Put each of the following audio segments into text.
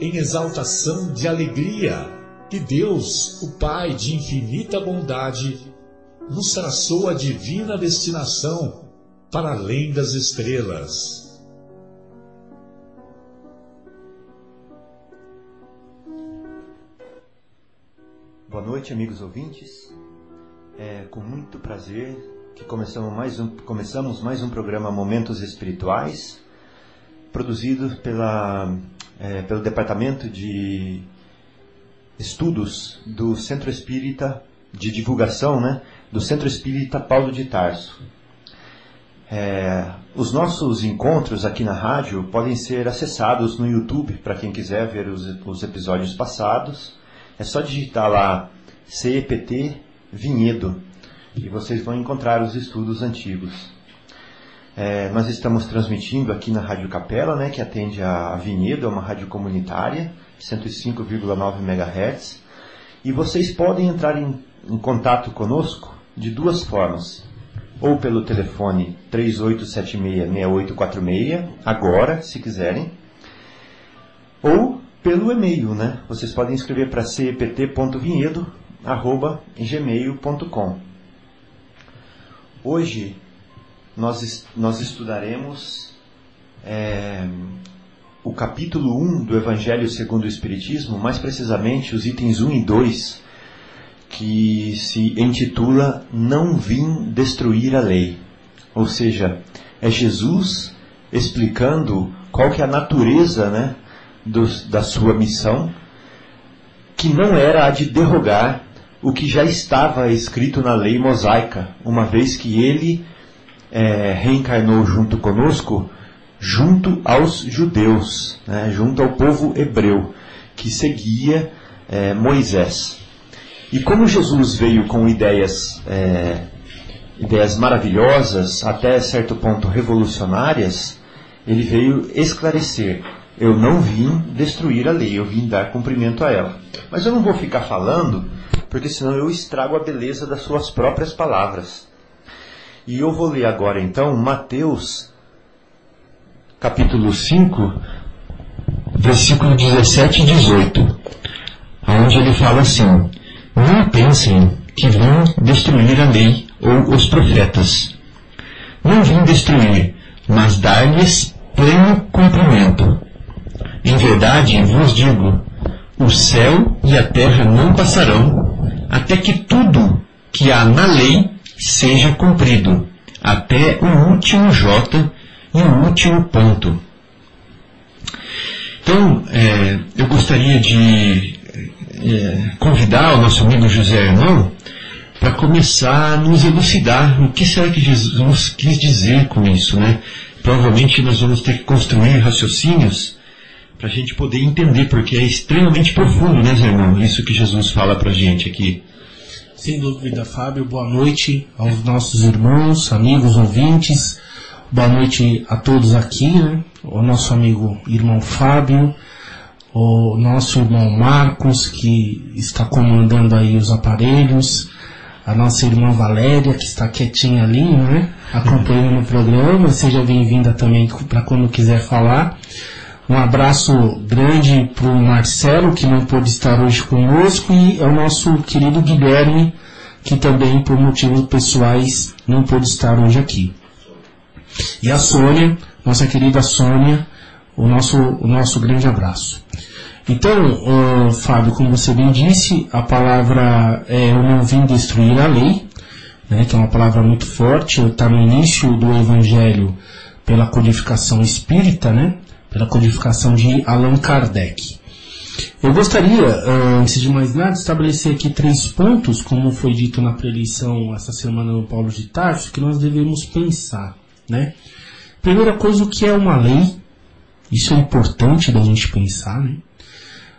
em exaltação de alegria que Deus, o Pai de infinita bondade, nos traçou a divina destinação para além das estrelas. Boa noite, amigos ouvintes. É com muito prazer que começamos mais um, começamos mais um programa Momentos Espirituais, produzido pela é, pelo Departamento de Estudos do Centro Espírita de Divulgação, né, do Centro Espírita Paulo de Tarso. É, os nossos encontros aqui na rádio podem ser acessados no YouTube para quem quiser ver os, os episódios passados. É só digitar lá CEPT Vinhedo e vocês vão encontrar os estudos antigos. É, nós estamos transmitindo aqui na Rádio Capela, né, que atende a Vinhedo, é uma rádio comunitária, 105,9 MHz. E vocês podem entrar em, em contato conosco de duas formas. Ou pelo telefone 3876-6846, agora, se quiserem. Ou pelo e-mail, né? Vocês podem escrever para cept.vinhedo.gmail.com Hoje nós, nós estudaremos é, o capítulo 1 do Evangelho segundo o Espiritismo, mais precisamente os itens 1 e 2, que se intitula Não Vim Destruir a Lei. Ou seja, é Jesus explicando qual que é a natureza né, do, da sua missão, que não era a de derrogar o que já estava escrito na lei mosaica, uma vez que ele é, reencarnou junto conosco, junto aos judeus, né, junto ao povo hebreu, que seguia é, Moisés. E como Jesus veio com ideias, é, ideias maravilhosas, até certo ponto revolucionárias, ele veio esclarecer. Eu não vim destruir a lei, eu vim dar cumprimento a ela. Mas eu não vou ficar falando, porque senão eu estrago a beleza das suas próprias palavras. E eu vou ler agora então Mateus, capítulo 5, versículo 17 e 18, onde ele fala assim: Não pensem que vão destruir a lei ou os profetas. Não vim destruir, mas dar-lhes pleno cumprimento. Em verdade vos digo: o céu e a terra não passarão, até que tudo que há na lei seja cumprido até o último J e o último ponto. Então, é, eu gostaria de é, convidar o nosso amigo José Hermão para começar a nos elucidar o que será que Jesus quis dizer com isso, né? Provavelmente nós vamos ter que construir raciocínios para a gente poder entender, porque é extremamente profundo, né, Zé Irmão? Isso que Jesus fala para a gente aqui. Sem dúvida, Fábio. Boa noite aos nossos irmãos, amigos, ouvintes. Boa noite a todos aqui, né? O nosso amigo irmão Fábio, o nosso irmão Marcos, que está comandando aí os aparelhos, a nossa irmã Valéria, que está quietinha ali, né? Acompanhando o programa. Seja bem-vinda também para quando quiser falar. Um abraço grande para o Marcelo, que não pôde estar hoje conosco, e ao nosso querido Guilherme, que também, por motivos pessoais, não pôde estar hoje aqui. E a Sônia, nossa querida Sônia, o nosso, o nosso grande abraço. Então, uh, Fábio, como você bem disse, a palavra é eu não vim destruir a lei, né, que é uma palavra muito forte, está no início do Evangelho pela codificação espírita, né, pela codificação de Allan Kardec. Eu gostaria, antes de mais nada, estabelecer aqui três pontos, como foi dito na preleição essa semana no Paulo de Tarso, que nós devemos pensar. Né? Primeira coisa, o que é uma lei? Isso é importante da gente pensar. Né?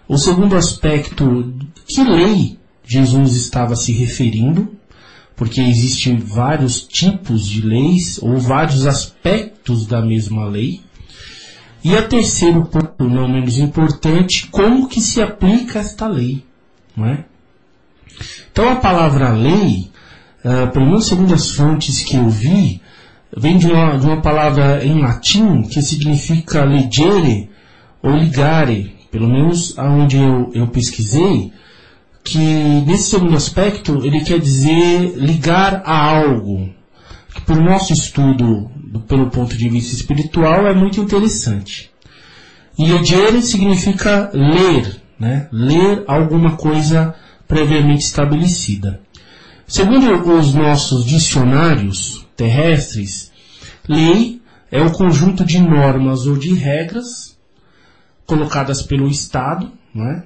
O segundo aspecto, que lei Jesus estava se referindo? Porque existem vários tipos de leis ou vários aspectos da mesma lei. E a terceiro ponto, não menos importante, como que se aplica esta lei, não é? Então a palavra lei, uh, pelo menos segundo as fontes que eu vi, vem de uma, de uma palavra em latim que significa legere ou ligare, pelo menos aonde eu, eu pesquisei, que nesse segundo aspecto ele quer dizer ligar a algo. Que por nosso estudo pelo ponto de vista espiritual, é muito interessante. E Yogere significa ler, né? ler alguma coisa previamente estabelecida. Segundo os nossos dicionários terrestres, lei é o conjunto de normas ou de regras colocadas pelo Estado, né?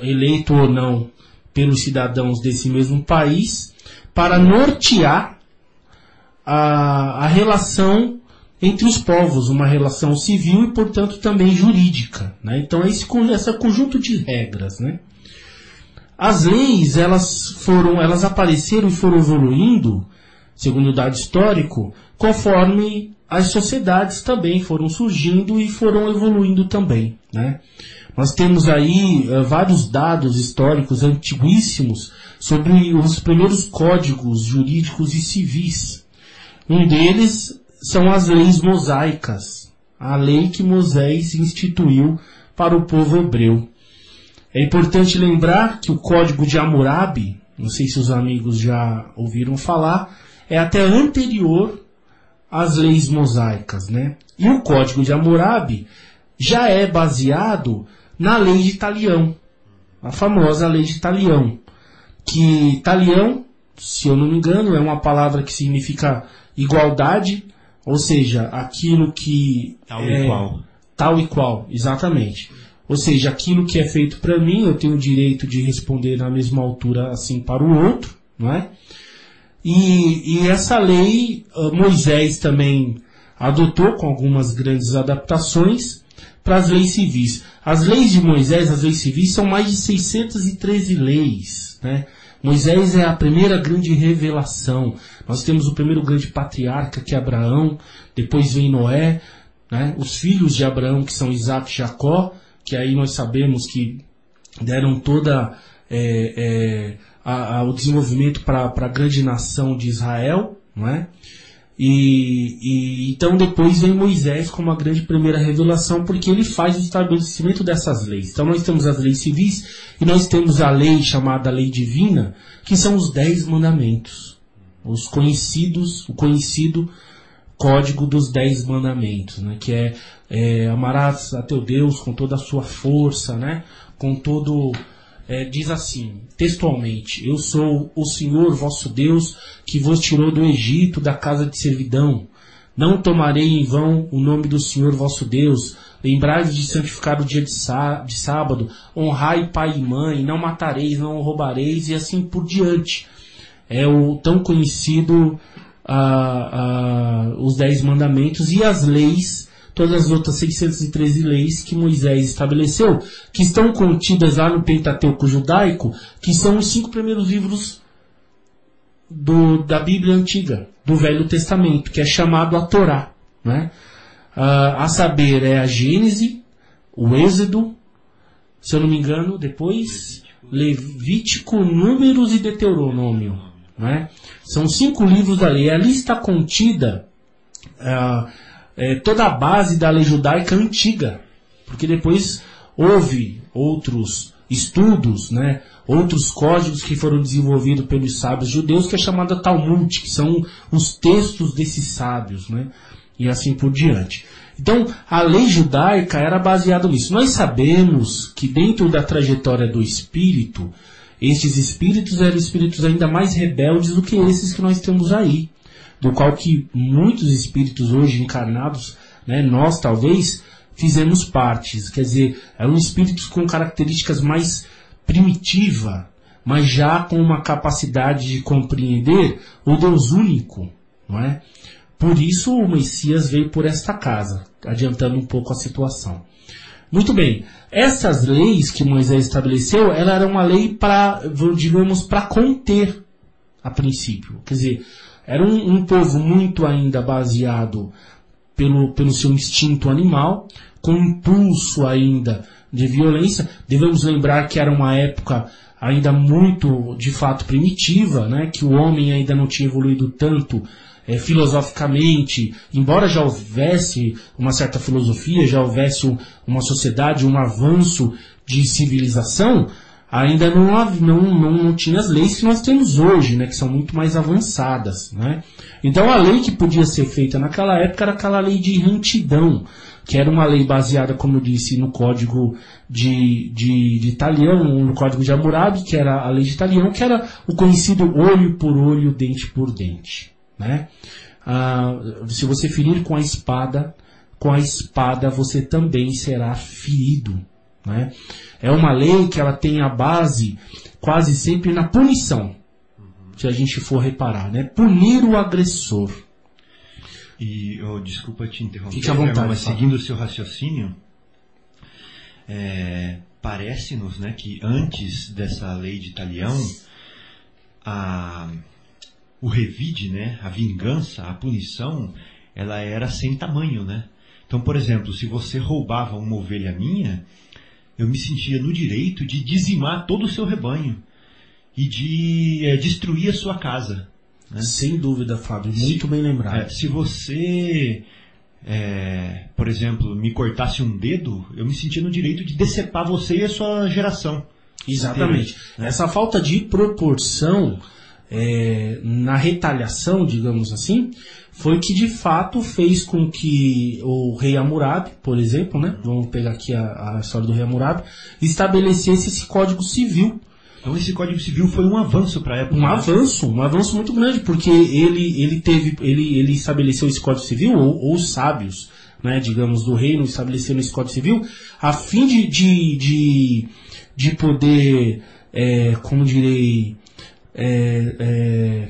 eleito ou não pelos cidadãos desse mesmo país, para nortear a, a relação entre os povos, uma relação civil e, portanto, também jurídica. Né? Então, esse, esse conjunto de regras. Né? As leis, elas foram, elas apareceram e foram evoluindo, segundo o dado histórico, conforme as sociedades também foram surgindo e foram evoluindo também. Né? Nós temos aí uh, vários dados históricos antiguíssimos sobre os primeiros códigos jurídicos e civis um deles são as leis mosaicas, a lei que Moisés instituiu para o povo hebreu. É importante lembrar que o Código de Hammurabi, não sei se os amigos já ouviram falar, é até anterior às leis mosaicas, né? E o Código de Hammurabi já é baseado na lei de Talião, a famosa lei de Talião, que Talião, se eu não me engano, é uma palavra que significa igualdade, ou seja, aquilo que tal é, e qual. Tal e qual, exatamente. Ou seja, aquilo que é feito para mim, eu tenho o direito de responder na mesma altura assim para o outro, não é? E, e essa lei ah, Moisés também adotou com algumas grandes adaptações para as leis civis. As leis de Moisés, as leis civis, são mais de 613 leis, né? Moisés é a primeira grande revelação. Nós temos o primeiro grande patriarca, que é Abraão, depois vem Noé, né? os filhos de Abraão, que são Isaac e Jacó, que aí nós sabemos que deram toda é, é, a, a, o desenvolvimento para a grande nação de Israel, não é? E, e, então depois vem Moisés como a grande primeira revelação, porque ele faz o estabelecimento dessas leis. Então nós temos as leis civis e nós temos a lei chamada lei divina, que são os dez mandamentos, os conhecidos, o conhecido código dos dez mandamentos, né? Que é, é amarás a teu Deus com toda a sua força, né? Com todo é, diz assim, textualmente: Eu sou o Senhor vosso Deus que vos tirou do Egito, da casa de servidão. Não tomarei em vão o nome do Senhor vosso Deus. Lembrai-vos de santificar o dia de, sá, de sábado. Honrai pai e mãe. Não matareis, não roubareis e assim por diante. É o tão conhecido ah, ah, os dez mandamentos e as leis todas as outras 613 leis que Moisés estabeleceu, que estão contidas lá no Pentateuco judaico, que são os cinco primeiros livros do, da Bíblia Antiga, do Velho Testamento, que é chamado a Torá. Né? a saber, é a Gênese, o Êxodo, se eu não me engano, depois Levítico, Números e Deuteronômio. Né? São cinco livros da lei. Ali está contida uh, é, toda a base da lei judaica antiga. Porque depois houve outros estudos, né, outros códigos que foram desenvolvidos pelos sábios judeus, que é chamada Talmud, que são os textos desses sábios, né, e assim por diante. Então, a lei judaica era baseada nisso. Nós sabemos que dentro da trajetória do espírito, estes espíritos eram espíritos ainda mais rebeldes do que esses que nós temos aí. Do qual que muitos espíritos hoje encarnados, né, nós talvez, fizemos partes. Quer dizer, eram espíritos com características mais primitiva, mas já com uma capacidade de compreender o Deus único, não é? Por isso o Messias veio por esta casa, adiantando um pouco a situação. Muito bem, essas leis que Moisés estabeleceu, ela era uma lei para, digamos, para conter a princípio. Quer dizer, era um, um povo muito ainda baseado pelo, pelo seu instinto animal, com impulso ainda de violência. Devemos lembrar que era uma época ainda muito, de fato, primitiva, né? que o homem ainda não tinha evoluído tanto é, filosoficamente, embora já houvesse uma certa filosofia, já houvesse um, uma sociedade, um avanço de civilização, ainda não, não, não, não, tinha as leis que nós temos hoje, né, que são muito mais avançadas. Né? Então a lei que podia ser feita naquela época era aquela lei de rentidão, que era uma lei baseada, como eu disse, no código de, de, de Italião, no código de Hammurabi, que era a lei de Italião, que era o conhecido olho por olho, dente por dente. Né? Ah, se você ferir com a espada, com a espada você também será ferido. Né? É uma lei que ela tem a base quase sempre na punição, se a gente for reparar, né? punir o agressor. E, oh, desculpa te interromper, Fique à vontade, mas seguindo o seu raciocínio, é, parece-nos né, que antes dessa lei de Italião, a, o revide, né, a vingança, a punição, ela era sem tamanho, né? Então, por exemplo, se você roubava uma ovelha minha, eu me sentia no direito de dizimar todo o seu rebanho e de é, destruir a sua casa. Né? Sem dúvida, Fábio, muito se, bem lembrado. É, se você, é, por exemplo, me cortasse um dedo, eu me sentia no direito de decepar você e a sua geração. Exatamente. Né? Essa falta de proporção é, na retaliação, digamos assim, foi que de fato fez com que o rei Hammurabi, por exemplo, né, vamos pegar aqui a, a história do rei Hammurabi, estabelecesse esse código civil então esse Código Civil foi um avanço para a época. Um avanço, um avanço muito grande, porque ele, ele teve, ele, ele estabeleceu esse Código Civil, ou, ou os sábios, né, digamos, do reino estabeleceram esse Código Civil, a fim de, de, de, de poder, é, como direi, é, é,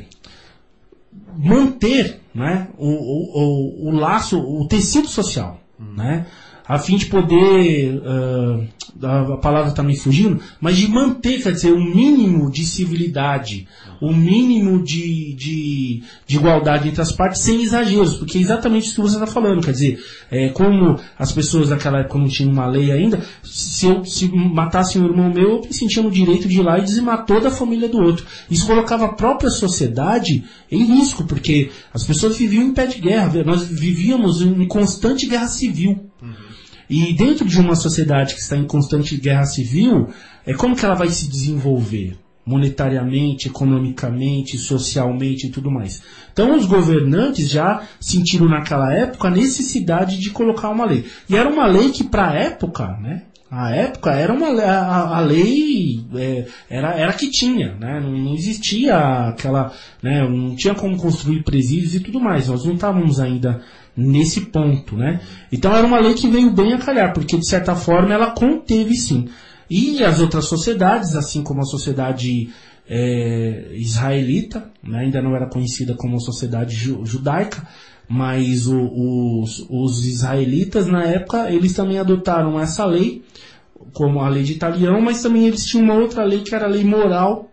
manter né, o, o, o, o laço, o tecido social. Né? A fim de poder, uh, a, palavra está me fugindo, mas de manter, quer dizer, o um mínimo de civilidade, o um mínimo de, de, de, igualdade entre as partes, sem exageros, porque é exatamente isso que você está falando, quer dizer, é, como as pessoas naquela época não tinham uma lei ainda, se eu se matasse um irmão meu, eu me sentia no direito de ir lá e dizimar toda a família do outro. Isso colocava a própria sociedade em risco, porque as pessoas viviam em pé de guerra, nós vivíamos em constante guerra civil. Uhum. E dentro de uma sociedade que está em constante guerra civil, é como que ela vai se desenvolver? monetariamente, economicamente, socialmente e tudo mais. Então os governantes já sentiram naquela época a necessidade de colocar uma lei. E era uma lei que para a época, né, a época era uma a, a lei é, era era que tinha, né? Não, não, existia aquela, né? Não tinha como construir presídios e tudo mais. Nós não estávamos ainda nesse ponto, né? Então era uma lei que veio bem a calhar, porque de certa forma ela conteve sim. E as outras sociedades, assim como a sociedade é, israelita, né, ainda não era conhecida como sociedade ju judaica, mas o, os, os israelitas na época eles também adotaram essa lei como a lei de Italião, mas também eles tinham uma outra lei que era a lei moral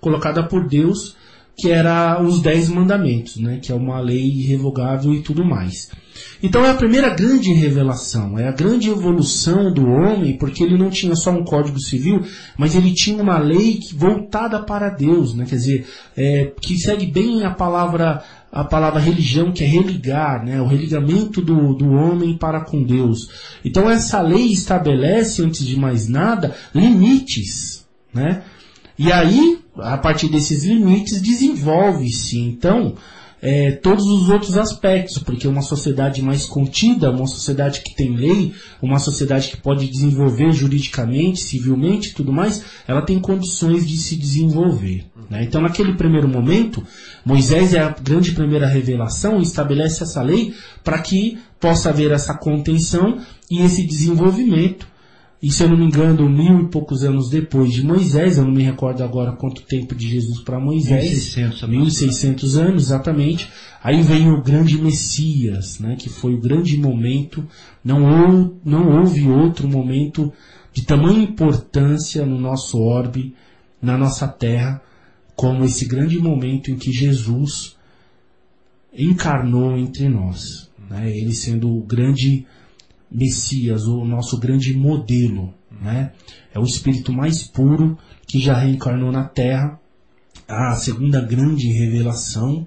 colocada por Deus que era os Dez Mandamentos, né, que é uma lei irrevogável e tudo mais. Então é a primeira grande revelação, é a grande evolução do homem, porque ele não tinha só um código civil, mas ele tinha uma lei voltada para Deus, né, quer dizer, é, que segue bem a palavra a palavra religião, que é religar, né, o religamento do, do homem para com Deus. Então essa lei estabelece, antes de mais nada, limites, né? E aí a partir desses limites, desenvolve-se, então, é, todos os outros aspectos, porque uma sociedade mais contida, uma sociedade que tem lei, uma sociedade que pode desenvolver juridicamente, civilmente e tudo mais, ela tem condições de se desenvolver. Né? Então, naquele primeiro momento, Moisés é a grande primeira revelação e estabelece essa lei para que possa haver essa contenção e esse desenvolvimento e se eu não me engano, mil e poucos anos depois de Moisés, eu não me recordo agora quanto tempo de Jesus para Moisés. 1600, 1600 anos, exatamente. Aí vem o grande Messias, né, que foi o grande momento. Não, houve, não houve outro momento de tamanha importância no nosso orbe, na nossa terra, como esse grande momento em que Jesus encarnou entre nós. Né, ele sendo o grande Messias, o nosso grande modelo, né? É o espírito mais puro que já reencarnou na Terra, a segunda grande revelação,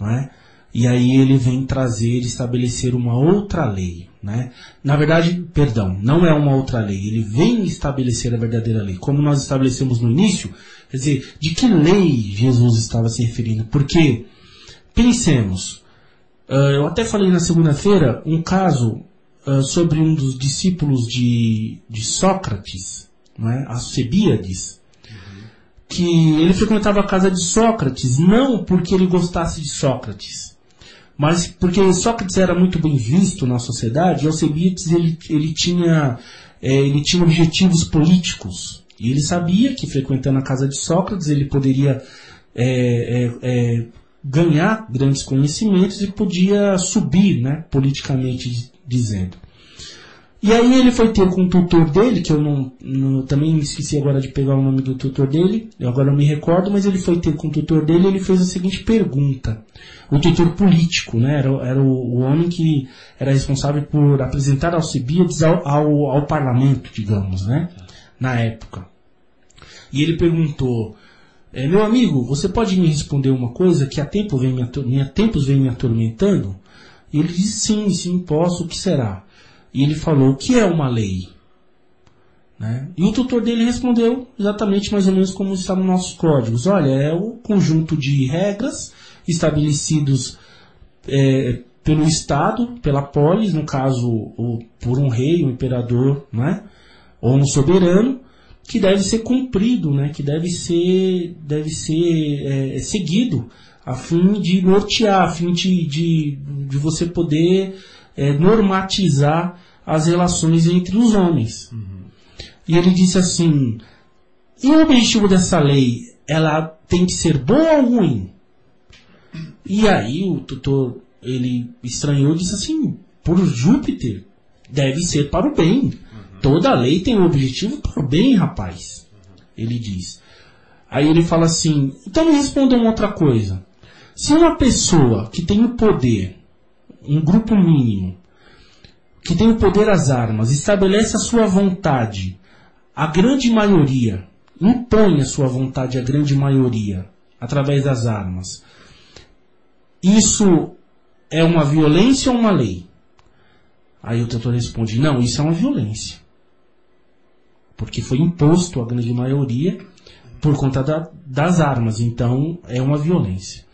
né? E aí ele vem trazer, estabelecer uma outra lei, né? Na verdade, perdão, não é uma outra lei, ele vem estabelecer a verdadeira lei. Como nós estabelecemos no início, quer dizer, de que lei Jesus estava se referindo? Porque, pensemos, eu até falei na segunda-feira um caso uh, sobre um dos discípulos de, de Sócrates, né, Alcebíades, que ele frequentava a casa de Sócrates, não porque ele gostasse de Sócrates, mas porque Sócrates era muito bem visto na sociedade, e Alcebíades ele, ele, tinha, é, ele tinha objetivos políticos. E ele sabia que frequentando a casa de Sócrates ele poderia é, é ganhar grandes conhecimentos e podia subir né, politicamente dizendo. E aí ele foi ter com o tutor dele, que eu não, não, também esqueci agora de pegar o nome do tutor dele, eu agora não me recordo, mas ele foi ter com o tutor dele e ele fez a seguinte pergunta. O tutor político, né? Era, era o, o homem que era responsável por apresentar Alcibiades ao, ao, ao parlamento, digamos, né? Na época. E ele perguntou, é, meu amigo, você pode me responder uma coisa que há tempo vem me, há tempos vem me atormentando? E ele disse, sim, sim, posso, o que será? E ele falou, o que é uma lei? Né? E o tutor dele respondeu exatamente mais ou menos como está nos nossos códigos. Olha, é o conjunto de regras estabelecidos é, pelo Estado, pela polis, no caso, o, por um rei, um imperador, né? ou um soberano, que deve ser cumprido, né? que deve ser, deve ser é, seguido a fim de nortear, a fim de, de, de você poder é, normatizar as relações entre os homens. Uhum. E ele disse assim: e o objetivo dessa lei? Ela tem que ser boa ou ruim? E aí o tutor ele estranhou e disse assim: por Júpiter, deve ser para o bem. Toda lei tem um objetivo para o bem, rapaz. Ele diz. Aí ele fala assim: então me respondam outra coisa. Se uma pessoa que tem o poder, um grupo mínimo, que tem o poder às armas, estabelece a sua vontade, a grande maioria, impõe a sua vontade à grande maioria, através das armas, isso é uma violência ou uma lei? Aí o doutor responde: não, isso é uma violência. Porque foi imposto à grande maioria por conta da, das armas, então é uma violência.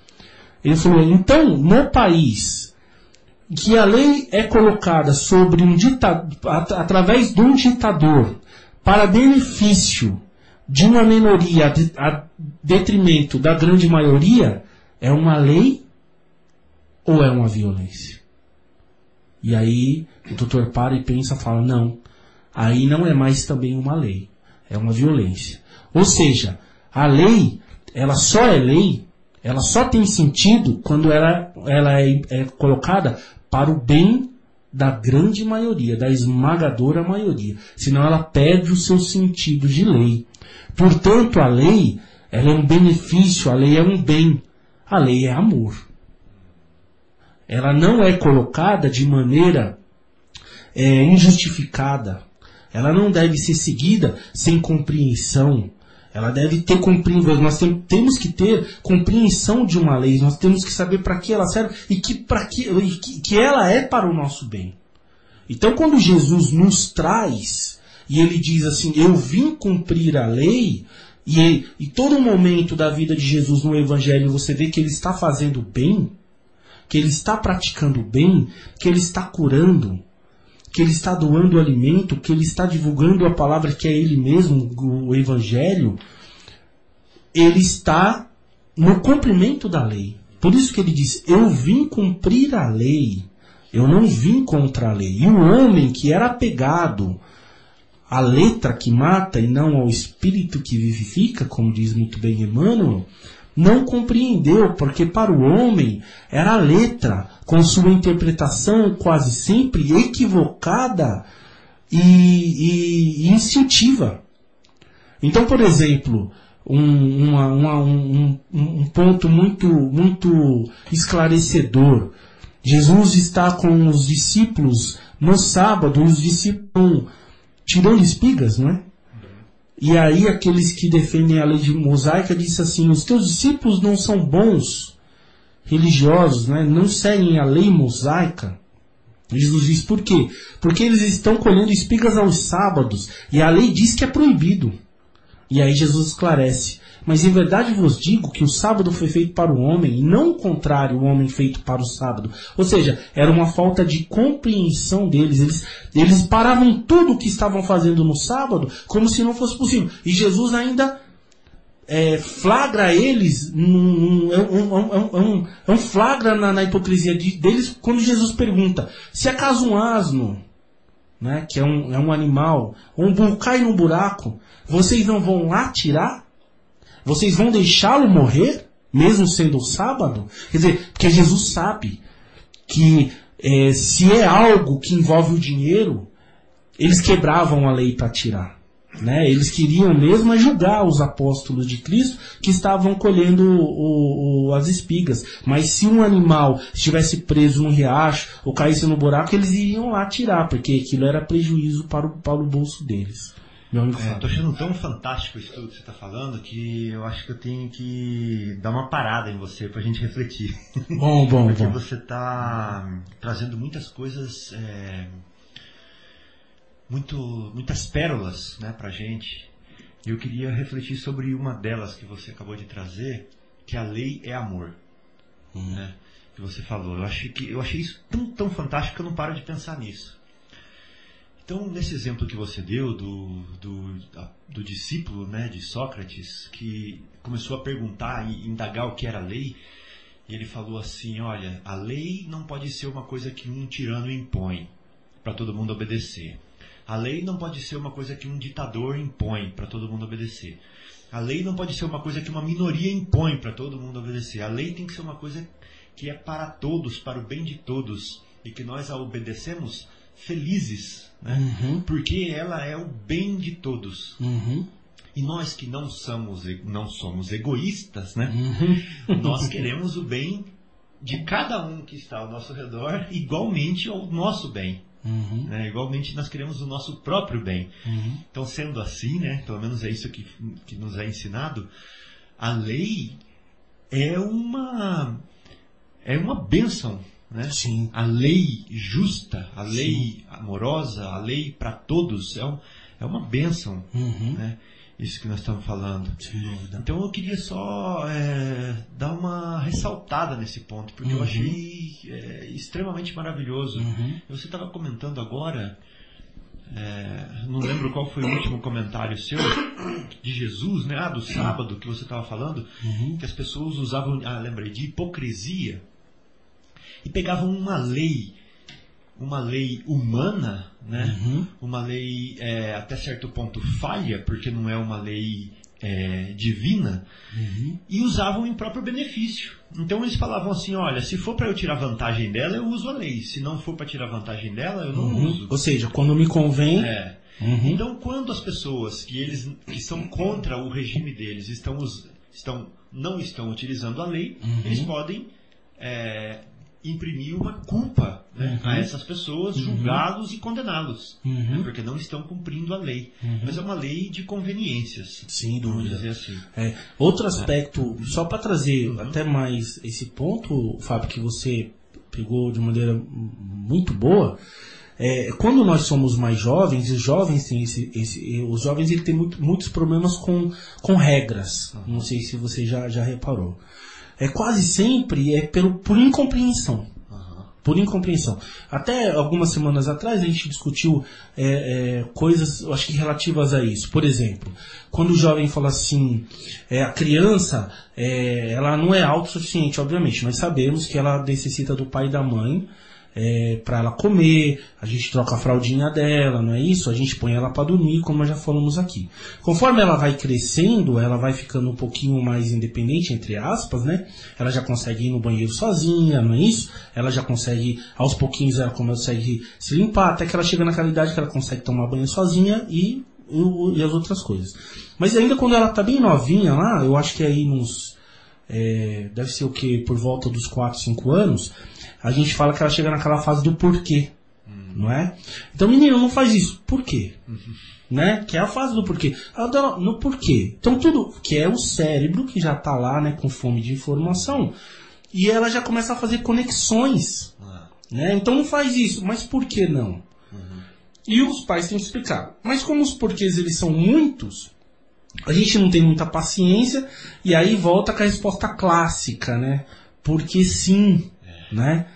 Ele falou: então, no país que a lei é colocada sobre um ditador, através de um ditador, para benefício de uma minoria a detrimento da grande maioria, é uma lei ou é uma violência? E aí o doutor para e pensa fala: não, aí não é mais também uma lei, é uma violência. Ou seja, a lei, ela só é lei ela só tem sentido quando ela, ela é, é colocada para o bem da grande maioria, da esmagadora maioria. Senão ela perde o seu sentido de lei. Portanto, a lei ela é um benefício, a lei é um bem. A lei é amor. Ela não é colocada de maneira é, injustificada. Ela não deve ser seguida sem compreensão, ela deve ter compreensão. Nós tem, temos que ter compreensão de uma lei. Nós temos que saber para que ela serve e que, para que, que, que ela é para o nosso bem. Então, quando Jesus nos traz e ele diz assim: Eu vim cumprir a lei, e, e todo momento da vida de Jesus no Evangelho você vê que ele está fazendo bem, que ele está praticando bem, que ele está curando, que ele está doando alimento, que ele está divulgando a palavra que é ele mesmo, o evangelho, ele está no cumprimento da lei. Por isso que ele diz: Eu vim cumprir a lei, eu não vim contra a lei. E o homem que era apegado à letra que mata e não ao espírito que vivifica, como diz muito bem Emmanuel, não compreendeu, porque para o homem era a letra, com sua interpretação quase sempre equivocada e, e, e instintiva. Então, por exemplo, um, uma, uma, um, um, ponto muito, muito esclarecedor. Jesus está com os discípulos no sábado, os discípulos tirando espigas, não é? E aí aqueles que defendem a lei de mosaica dizem assim, os teus discípulos não são bons religiosos, né? não seguem a lei mosaica. Jesus diz por quê? Porque eles estão colhendo espigas aos sábados e a lei diz que é proibido. E aí Jesus esclarece: Mas em verdade vos digo que o sábado foi feito para o homem, e não o contrário, o homem feito para o sábado. Ou seja, era uma falta de compreensão deles. Eles, eles paravam tudo o que estavam fazendo no sábado como se não fosse possível. E Jesus ainda é, flagra eles, um, um, um, um flagra na, na hipocrisia de, deles quando Jesus pergunta: se acaso um asno, né, que é um, é um animal, ou um burro cai num buraco, vocês não vão lá tirar? Vocês vão deixá-lo morrer, mesmo sendo sábado? Quer dizer, porque Jesus sabe que é, se é algo que envolve o dinheiro, eles quebravam a lei para tirar. Né? Eles queriam mesmo julgar os apóstolos de Cristo que estavam colhendo o, o, as espigas. Mas se um animal estivesse preso num riacho ou caísse no buraco, eles iriam lá tirar, porque aquilo era prejuízo para o, para o bolso deles. Estou é, achando tão fantástico isso tudo que você está falando que eu acho que eu tenho que dar uma parada em você para a gente refletir. Bom, bom, Porque bom. você está trazendo muitas coisas, é, muito, muitas pérolas né, para a gente. E eu queria refletir sobre uma delas que você acabou de trazer, que a lei é amor. Hum. Né, que você falou. Eu achei, que, eu achei isso tão, tão fantástico que eu não paro de pensar nisso. Então, nesse exemplo que você deu do, do, do discípulo né, de Sócrates, que começou a perguntar e indagar o que era lei, e ele falou assim: olha, a lei não pode ser uma coisa que um tirano impõe para todo mundo obedecer. A lei não pode ser uma coisa que um ditador impõe para todo mundo obedecer. A lei não pode ser uma coisa que uma minoria impõe para todo mundo obedecer. A lei tem que ser uma coisa que é para todos, para o bem de todos, e que nós a obedecemos felizes, né? Uhum. porque ela é o bem de todos. Uhum. E nós que não somos, não somos egoístas, né? Uhum. nós queremos o bem de cada um que está ao nosso redor, igualmente ao nosso bem. Uhum. Né? Igualmente nós queremos o nosso próprio bem. Uhum. Então, sendo assim, né? pelo menos é isso que, que nos é ensinado, a lei é uma, é uma bênção né? Sim. A lei justa, a lei Sim. amorosa, a lei para todos é, um, é uma bênção. Uhum. Né? Isso que nós estamos falando. Então eu queria só é, dar uma ressaltada nesse ponto, porque uhum. eu achei é, extremamente maravilhoso. Uhum. Você estava comentando agora, é, não lembro qual foi o último comentário seu, de Jesus, né? Ah, do sábado que você estava falando, uhum. que as pessoas usavam, ah, lembrei, de hipocrisia e pegavam uma lei, uma lei humana, né? Uhum. uma lei é, até certo ponto falha, porque não é uma lei é, divina, uhum. e usavam em próprio benefício. Então eles falavam assim: olha, se for para eu tirar vantagem dela, eu uso a lei. Se não for para tirar vantagem dela, eu não uhum. uso. Ou seja, quando me convém. É. Uhum. Então, quando as pessoas que eles que são contra o regime deles estão, estão não estão utilizando a lei, uhum. eles podem é, imprimir uma culpa né, uhum. a essas pessoas, julgá-los e condená-los, uhum. né, porque não estão cumprindo a lei. Uhum. Mas é uma lei de conveniências. Sem dúvida. Assim. É. Outro aspecto, só para trazer uhum. até mais esse ponto, Fábio, que você pegou de maneira muito boa, é, quando nós somos mais jovens, os jovens têm esse, esse os jovens ele tem muito, muitos problemas com, com regras. Não sei se você já, já reparou. É quase sempre é pelo, por incompreensão. Por incompreensão. Até algumas semanas atrás a gente discutiu é, é, coisas, eu acho que relativas a isso. Por exemplo, quando o jovem fala assim, é, a criança, é, ela não é autossuficiente, obviamente. Nós sabemos que ela necessita do pai e da mãe é, para ela comer, a gente troca a fraldinha dela, não é isso? A gente põe ela para dormir, como nós já falamos aqui. Conforme ela vai crescendo, ela vai ficando um pouquinho mais independente, entre aspas, né? Ela já consegue ir no banheiro sozinha, não é isso? Ela já consegue, aos pouquinhos, ela consegue se limpar, até que ela chega naquela idade que ela consegue tomar banho sozinha e, e, e as outras coisas. Mas ainda quando ela tá bem novinha lá, eu acho que aí nos. É, deve ser o que? Por volta dos 4, 5 anos a gente fala que ela chega naquela fase do porquê, não é? Então, menino, não faz isso. Por quê? Uhum. Né? Que é a fase do porquê. Ela no porquê. Então, tudo que é o cérebro que já está lá, né, com fome de informação, e ela já começa a fazer conexões. Ah. Né? Então, não faz isso. Mas por que não? Uhum. E os pais têm que explicar. Mas como os porquês eles são muitos, a gente não tem muita paciência, e aí volta com a resposta clássica, né? Porque sim, né?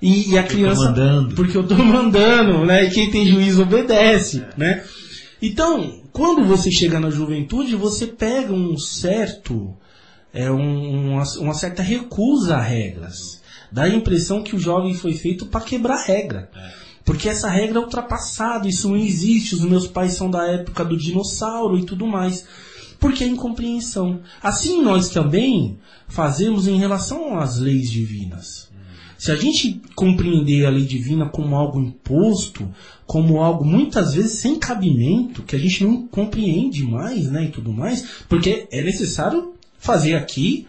E, e a criança. Eu. Porque eu estou mandando, né? E quem tem juízo obedece, é. né? Então, quando você chega na juventude, você pega um certo. É, um, uma, uma certa recusa a regras. Dá a impressão que o jovem foi feito para quebrar regra. É. Porque essa regra é ultrapassada, isso não existe, os meus pais são da época do dinossauro e tudo mais. Porque é incompreensão. Assim nós também fazemos em relação às leis divinas. Se a gente compreender a lei divina como algo imposto, como algo muitas vezes sem cabimento, que a gente não compreende mais, né, e tudo mais, porque é necessário fazer aqui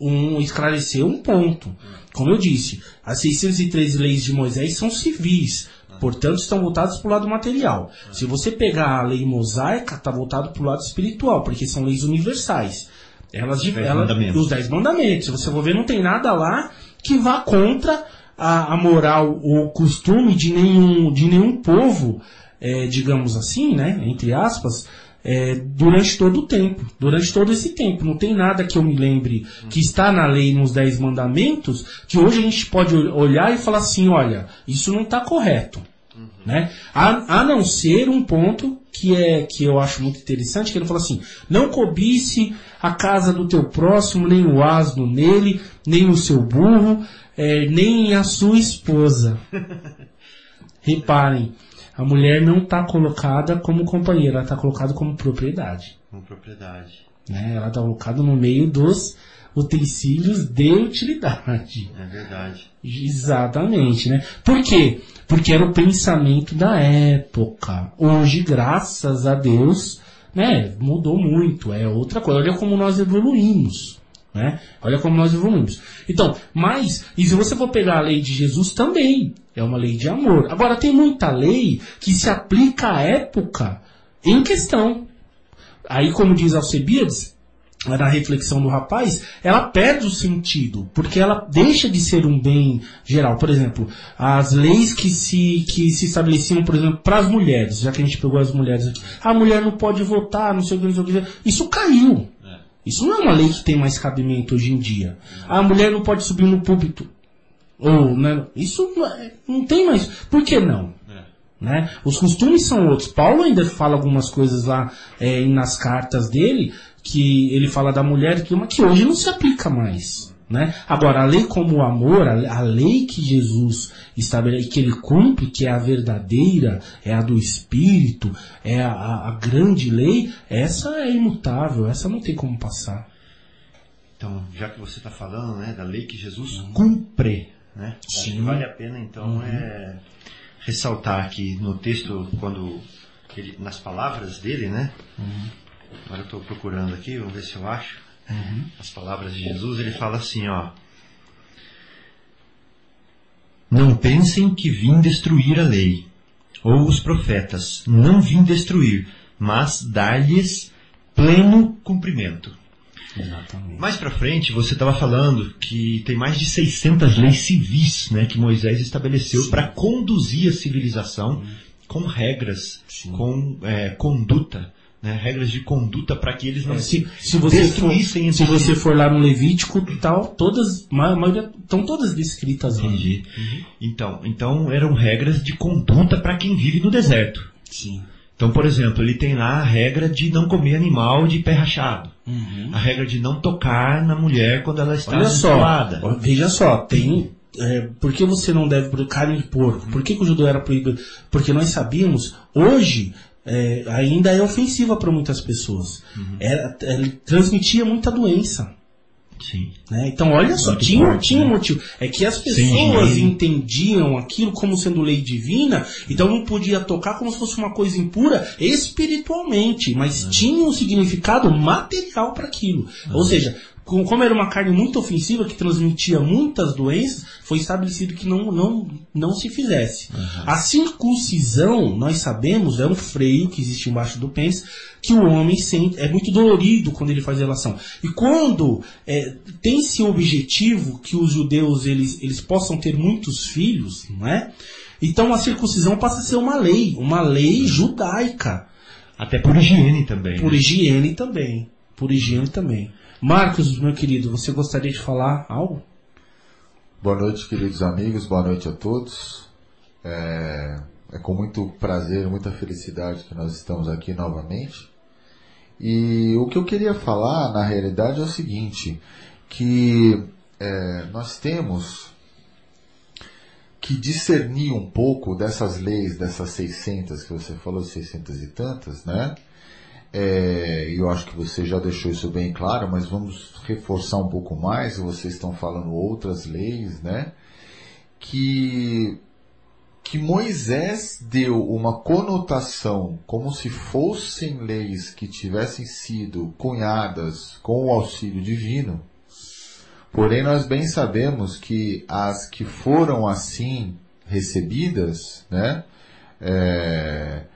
um esclarecer um ponto. Como eu disse, as 613 leis de Moisés são civis, portanto estão voltadas para o lado material. Se você pegar a lei mosaica, está voltado para o lado espiritual, porque são leis universais. Elas, dez ela, os dez mandamentos. Se você for ver, não tem nada lá que vá contra a, a moral ou costume de nenhum, de nenhum povo, é, digamos assim, né, entre aspas, é, durante todo o tempo, durante todo esse tempo. Não tem nada que eu me lembre que está na lei, nos Dez Mandamentos, que hoje a gente pode olhar e falar assim, olha, isso não está correto. Né? A, a não ser um ponto que é que eu acho muito interessante, que ele fala assim: não cobice a casa do teu próximo, nem o asno nele, nem o seu burro, é, nem a sua esposa. Reparem, a mulher não está colocada como companheira, ela está colocada como propriedade. Como propriedade. Né? Ela está colocada no meio dos utensílios de utilidade. É verdade. Exatamente, né? Por quê? Porque era o pensamento da época. Hoje, graças a Deus, né, mudou muito. É outra coisa. Olha como nós evoluímos. Né? Olha como nós evoluímos. Então, mas, e se você for pegar a lei de Jesus também, é uma lei de amor. Agora, tem muita lei que se aplica à época em questão. Aí, como diz Alcebiades, na reflexão do rapaz, ela perde o sentido, porque ela deixa de ser um bem geral. Por exemplo, as leis que se, que se estabeleciam, por exemplo, para as mulheres, já que a gente pegou as mulheres aqui, a mulher não pode votar, não sei o que, não sei o que, isso caiu. Isso não é uma lei que tem mais cabimento hoje em dia. A mulher não pode subir no púlpito. Ou, né, isso não, é, tem mais. Por que não? É. Né? Os costumes são outros. Paulo ainda fala algumas coisas lá é, nas cartas dele que ele fala da mulher que uma que hoje não se aplica mais. Né? Agora, a lei como o amor, a, lei que Jesus estabelece, que ele cumpre, que é a verdadeira, é a do Espírito, é a, a, grande lei, essa é imutável, essa não tem como passar. Então, já que você está falando né, da lei que Jesus uhum. cumpre, né? Sim. vale a pena então uhum. é, ressaltar aqui no texto, quando ele, nas palavras dele, né? Uhum Agora eu estou procurando aqui, vamos ver se eu acho. Uhum. As palavras de Jesus, ele fala assim, ó. Não pensem que vim destruir a lei, ou os profetas. Não vim destruir, mas dar-lhes pleno cumprimento. Exatamente. Mais para frente, você estava falando que tem mais de 600 leis civis né, que Moisés estabeleceu para conduzir a civilização Sim. com regras, Sim. com é, conduta né, regras de conduta para que eles não É, se, se, se você for, destruíssem se entre você for lá no Levítico tal, todas, a maioria estão todas descritas lá. Entendi. Então, então eram regras de conduta para quem vive no deserto. Sim. Então, por exemplo, ele tem lá a regra de não comer animal de pé rachado. Uhum. A regra de não tocar na mulher quando ela está Olha só, veja só, tem. É, por que você não deve carne de porco? Por que, que o judeu era proibido? Porque nós sabíamos, hoje, é, ainda é ofensiva para muitas pessoas. Era, ele transmitia muita doença. Sim. né? Então, olha só, Muito tinha, forte, tinha um né? motivo. É que as pessoas higiene. entendiam aquilo como sendo lei divina, então não podia tocar como se fosse uma coisa impura espiritualmente, mas tinha um significado material para aquilo. Ou seja, com- como era uma carne muito ofensiva que transmitia muitas doenças, foi estabelecido que não, não, não se fizesse. A circuncisão, nós sabemos, é um freio que existe embaixo do pênis, que o homem sente, é muito dolorido quando ele faz relação. E quando é, tem esse objetivo que os judeus eles, eles possam ter muitos filhos, não é? Então a circuncisão passa a ser uma lei, uma lei judaica, Até por higiene também. por né? higiene também, por higiene também. Marcos, meu querido, você gostaria de falar algo? Boa noite, queridos amigos, boa noite a todos. É, é com muito prazer, muita felicidade que nós estamos aqui novamente. E o que eu queria falar, na realidade, é o seguinte, que é, nós temos que discernir um pouco dessas leis, dessas 600 que você falou, 600 e tantas, né? É, eu acho que você já deixou isso bem claro, mas vamos reforçar um pouco mais. Vocês estão falando outras leis, né? Que, que Moisés deu uma conotação como se fossem leis que tivessem sido cunhadas com o auxílio divino. Porém, nós bem sabemos que as que foram assim recebidas, né? É,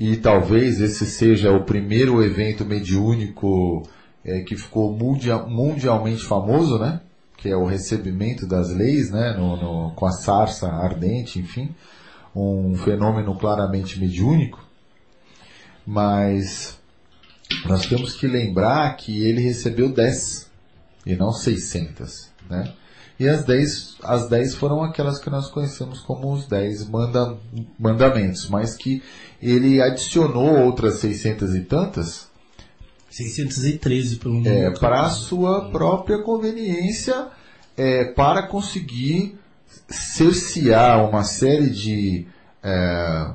e talvez esse seja o primeiro evento mediúnico é, que ficou mundia- mundialmente famoso, né? Que é o recebimento das leis, né? No, no- com a sarça ardente, enfim. Um fenômeno claramente mediúnico. Mas nós temos que lembrar que ele recebeu 10 e não 600, né? E as 10, as 10 foram aquelas que nós conhecemos como os 10 manda, mandamentos, mas que ele adicionou outras 600 e tantas 613 pelo é, número. para a sua própria conveniência, é, para conseguir cercear uma série de é,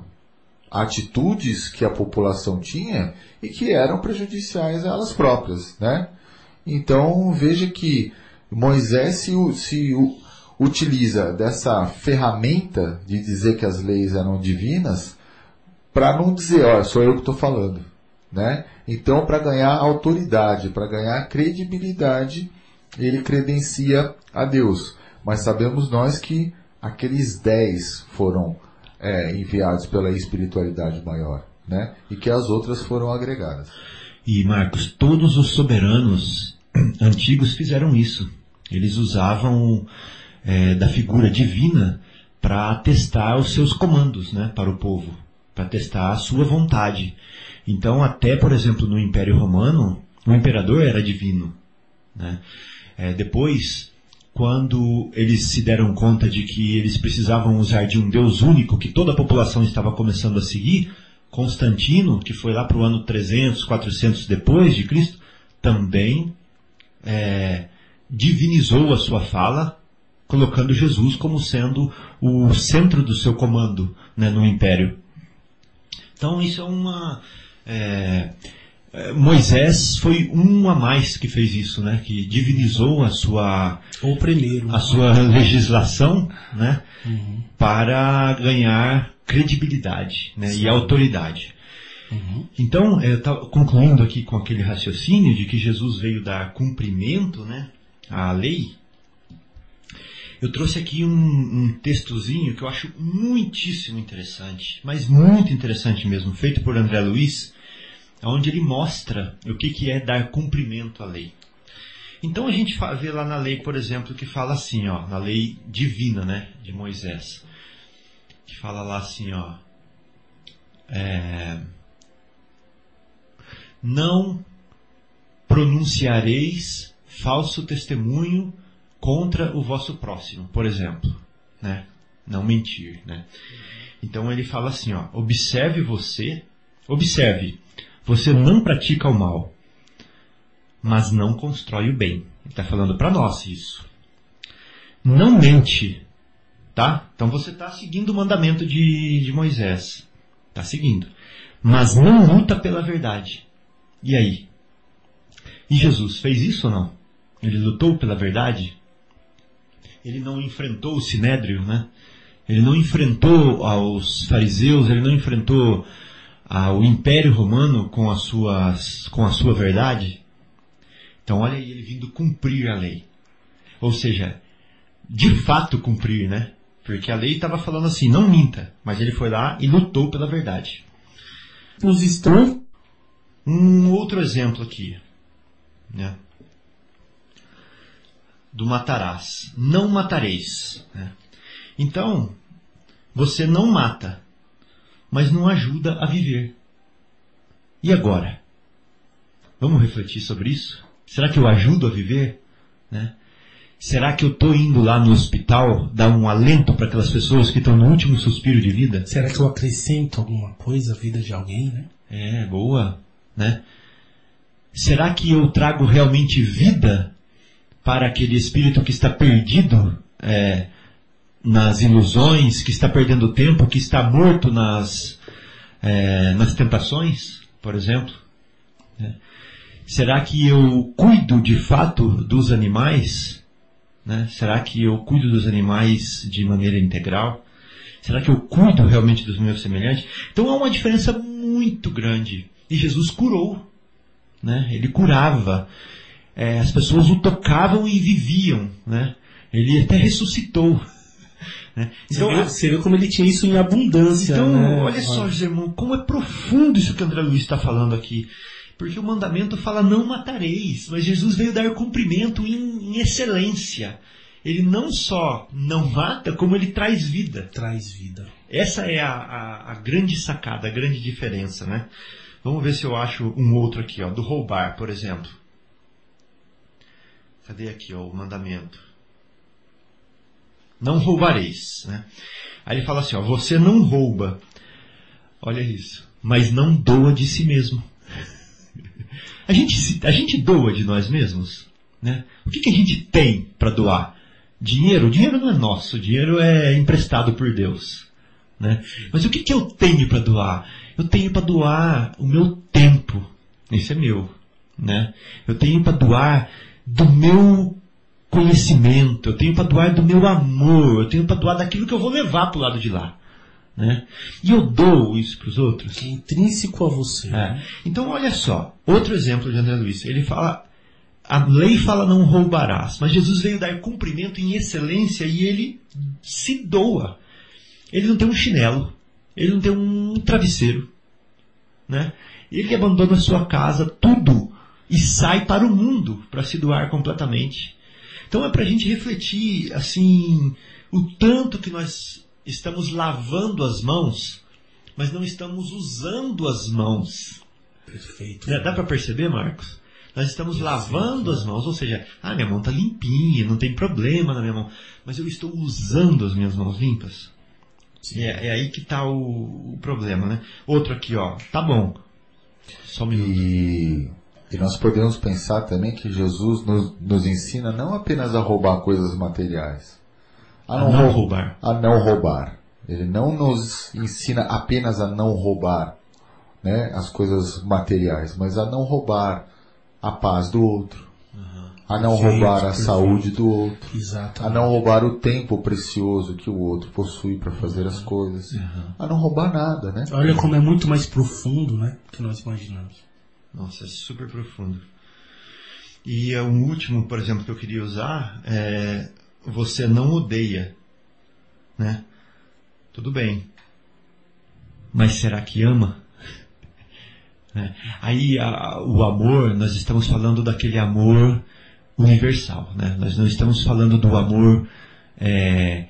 atitudes que a população tinha e que eram prejudiciais a elas próprias, né? Então veja que Moisés se, se utiliza dessa ferramenta de dizer que as leis eram divinas para não dizer, olha, sou eu que estou falando, né? Então, para ganhar autoridade, para ganhar credibilidade, ele credencia a Deus. Mas sabemos nós que aqueles dez foram é, enviados pela espiritualidade maior, né? E que as outras foram agregadas. E Marcos, todos os soberanos antigos fizeram isso. Eles usavam é, da figura divina para atestar os seus comandos né, para o povo, para testar a sua vontade. Então, até, por exemplo, no Império Romano, o imperador era divino. Né? É, depois, quando eles se deram conta de que eles precisavam usar de um Deus único que toda a população estava começando a seguir, Constantino, que foi lá para o ano 300, 400 depois de Cristo, também é, divinizou a sua fala, colocando Jesus como sendo o centro do seu comando né, no império. Então isso é uma é, é, Moisés foi um a mais que fez isso, né? Que divinizou a sua Ou o primeiro. a sua legislação, né? Para ganhar credibilidade, né? E autoridade. Então, eu estava concluindo aqui com aquele raciocínio de que Jesus veio dar cumprimento, né? À lei. Eu trouxe aqui um, um textozinho que eu acho muitíssimo interessante, mas muito interessante mesmo, feito por André Luiz, onde ele mostra o que, que é dar cumprimento à lei. Então a gente vê lá na lei, por exemplo, que fala assim, ó, na lei divina, né, de Moisés, que fala lá assim, ó, é, não pronunciareis falso testemunho contra o vosso próximo, por exemplo, né? Não mentir, né? Então ele fala assim, ó, observe você, observe, você não pratica o mal, mas não constrói o bem. Ele está falando para nós isso. Não mente, tá? Então você está seguindo o mandamento de, de Moisés, está seguindo, mas não luta pela verdade. E aí? E Jesus fez isso ou não? Ele lutou pela verdade? Ele não enfrentou o sinédrio, né? Ele não enfrentou aos fariseus, ele não enfrentou ao Império Romano com, as suas, com a sua verdade. Então olha aí ele vindo cumprir a lei. Ou seja, de fato cumprir, né? Porque a lei estava falando assim, não minta, mas ele foi lá e lutou pela verdade. Os estão. Um outro exemplo aqui, né? Do matarás. Não matareis. Né? Então, você não mata, mas não ajuda a viver. E agora? Vamos refletir sobre isso? Será que eu ajudo a viver? Né? Será que eu estou indo lá no hospital dar um alento para aquelas pessoas que estão no último suspiro de vida? Será que eu acrescento alguma coisa à vida de alguém, né? É, boa, né? Será que eu trago realmente vida para aquele espírito que está perdido é, nas ilusões, que está perdendo tempo, que está morto nas, é, nas tentações, por exemplo? É. Será que eu cuido de fato dos animais? Né? Será que eu cuido dos animais de maneira integral? Será que eu cuido realmente dos meus semelhantes? Então há uma diferença muito grande. E Jesus curou. Né? Ele curava. É, as pessoas o tocavam e viviam. Né? Ele até ressuscitou. Né? Então, você, viu, você viu como ele tinha isso em abundância. Então, né? olha só, irmão, como é profundo isso que André Luiz está falando aqui. Porque o mandamento fala não matareis, mas Jesus veio dar cumprimento em, em excelência. Ele não só não mata, como ele traz vida. Traz vida. Essa é a, a, a grande sacada, a grande diferença, né? Vamos ver se eu acho um outro aqui, ó, do roubar, por exemplo. Cadê aqui, ó, o mandamento? Não roubareis, né? Aí ele fala assim, ó, você não rouba. Olha isso. Mas não doa de si mesmo. A gente, a gente doa de nós mesmos? Né? O que, que a gente tem para doar? Dinheiro? O dinheiro não é nosso, o dinheiro é emprestado por Deus. Né? Mas o que, que eu tenho para doar? Eu tenho para doar o meu tempo. Esse é meu. Né? Eu tenho para doar do meu conhecimento, eu tenho para doar do meu amor, eu tenho para doar daquilo que eu vou levar para o lado de lá. Né? E eu dou isso para os outros. Que é intrínseco a você. É. Então, olha só, outro exemplo de André Luiz. Ele fala, a lei fala não roubarás, mas Jesus veio dar cumprimento em excelência e ele se doa. Ele não tem um chinelo, ele não tem um travesseiro, né? Ele abandona a sua casa, tudo, e sai para o mundo para se doar completamente. Então é para a gente refletir, assim, o tanto que nós estamos lavando as mãos, mas não estamos usando as mãos. Perfeito. Dá para perceber, Marcos? Nós estamos lavando as mãos, ou seja, ah, minha mão está limpinha, não tem problema na minha mão, mas eu estou usando as minhas mãos limpas. É, é, aí que está o, o, problema, né? Outro aqui, ó, tá bom. Só um minuto. E, e nós podemos pensar também que Jesus nos, nos ensina não apenas a roubar coisas materiais, a não, a não roubar. A não roubar. Ele não nos ensina apenas a não roubar né, as coisas materiais, mas a não roubar a paz do outro, uhum. a não perfeito, roubar a saúde do outro, Exatamente. a não roubar o tempo precioso que o outro possui para fazer as coisas, uhum. a não roubar nada, né? Olha como é muito mais profundo, né, que nós imaginamos. Nossa, é super profundo. E um último, por exemplo, que eu queria usar é você não odeia, né? Tudo bem. Mas será que ama? Né? Aí a, o amor, nós estamos falando daquele amor universal, né? Nós não estamos falando do amor é,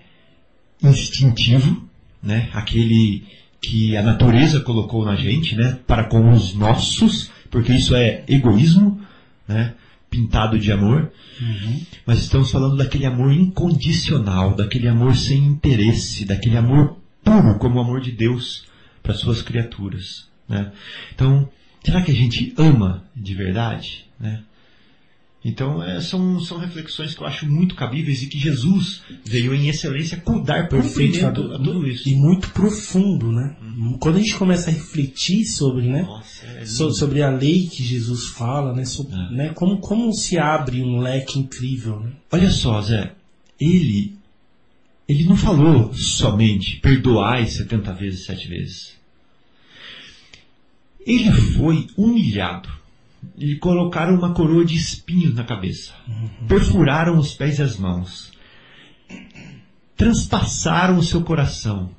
instintivo, né? Aquele que a natureza colocou na gente, né? Para com os nossos, porque isso é egoísmo, né? pintado de amor, uhum. mas estamos falando daquele amor incondicional, daquele amor sem interesse, daquele amor puro como o amor de Deus para suas criaturas. Né? Então, será que a gente ama de verdade? Né? Então, é, são, são reflexões que eu acho muito cabíveis e que Jesus veio em excelência dar perfeito a tudo isso. E muito profundo, né? Uhum. Quando a gente começa a refletir sobre, né? Nossa, é so, sobre a lei que Jesus fala, né? É. né? Como, como se abre um leque incrível, né? Olha só, Zé. Ele, ele não falou somente perdoai 70 vezes, sete vezes. Ele foi humilhado lhe colocaram uma coroa de espinhos na cabeça, uhum. perfuraram os pés e as mãos, transpassaram o seu coração,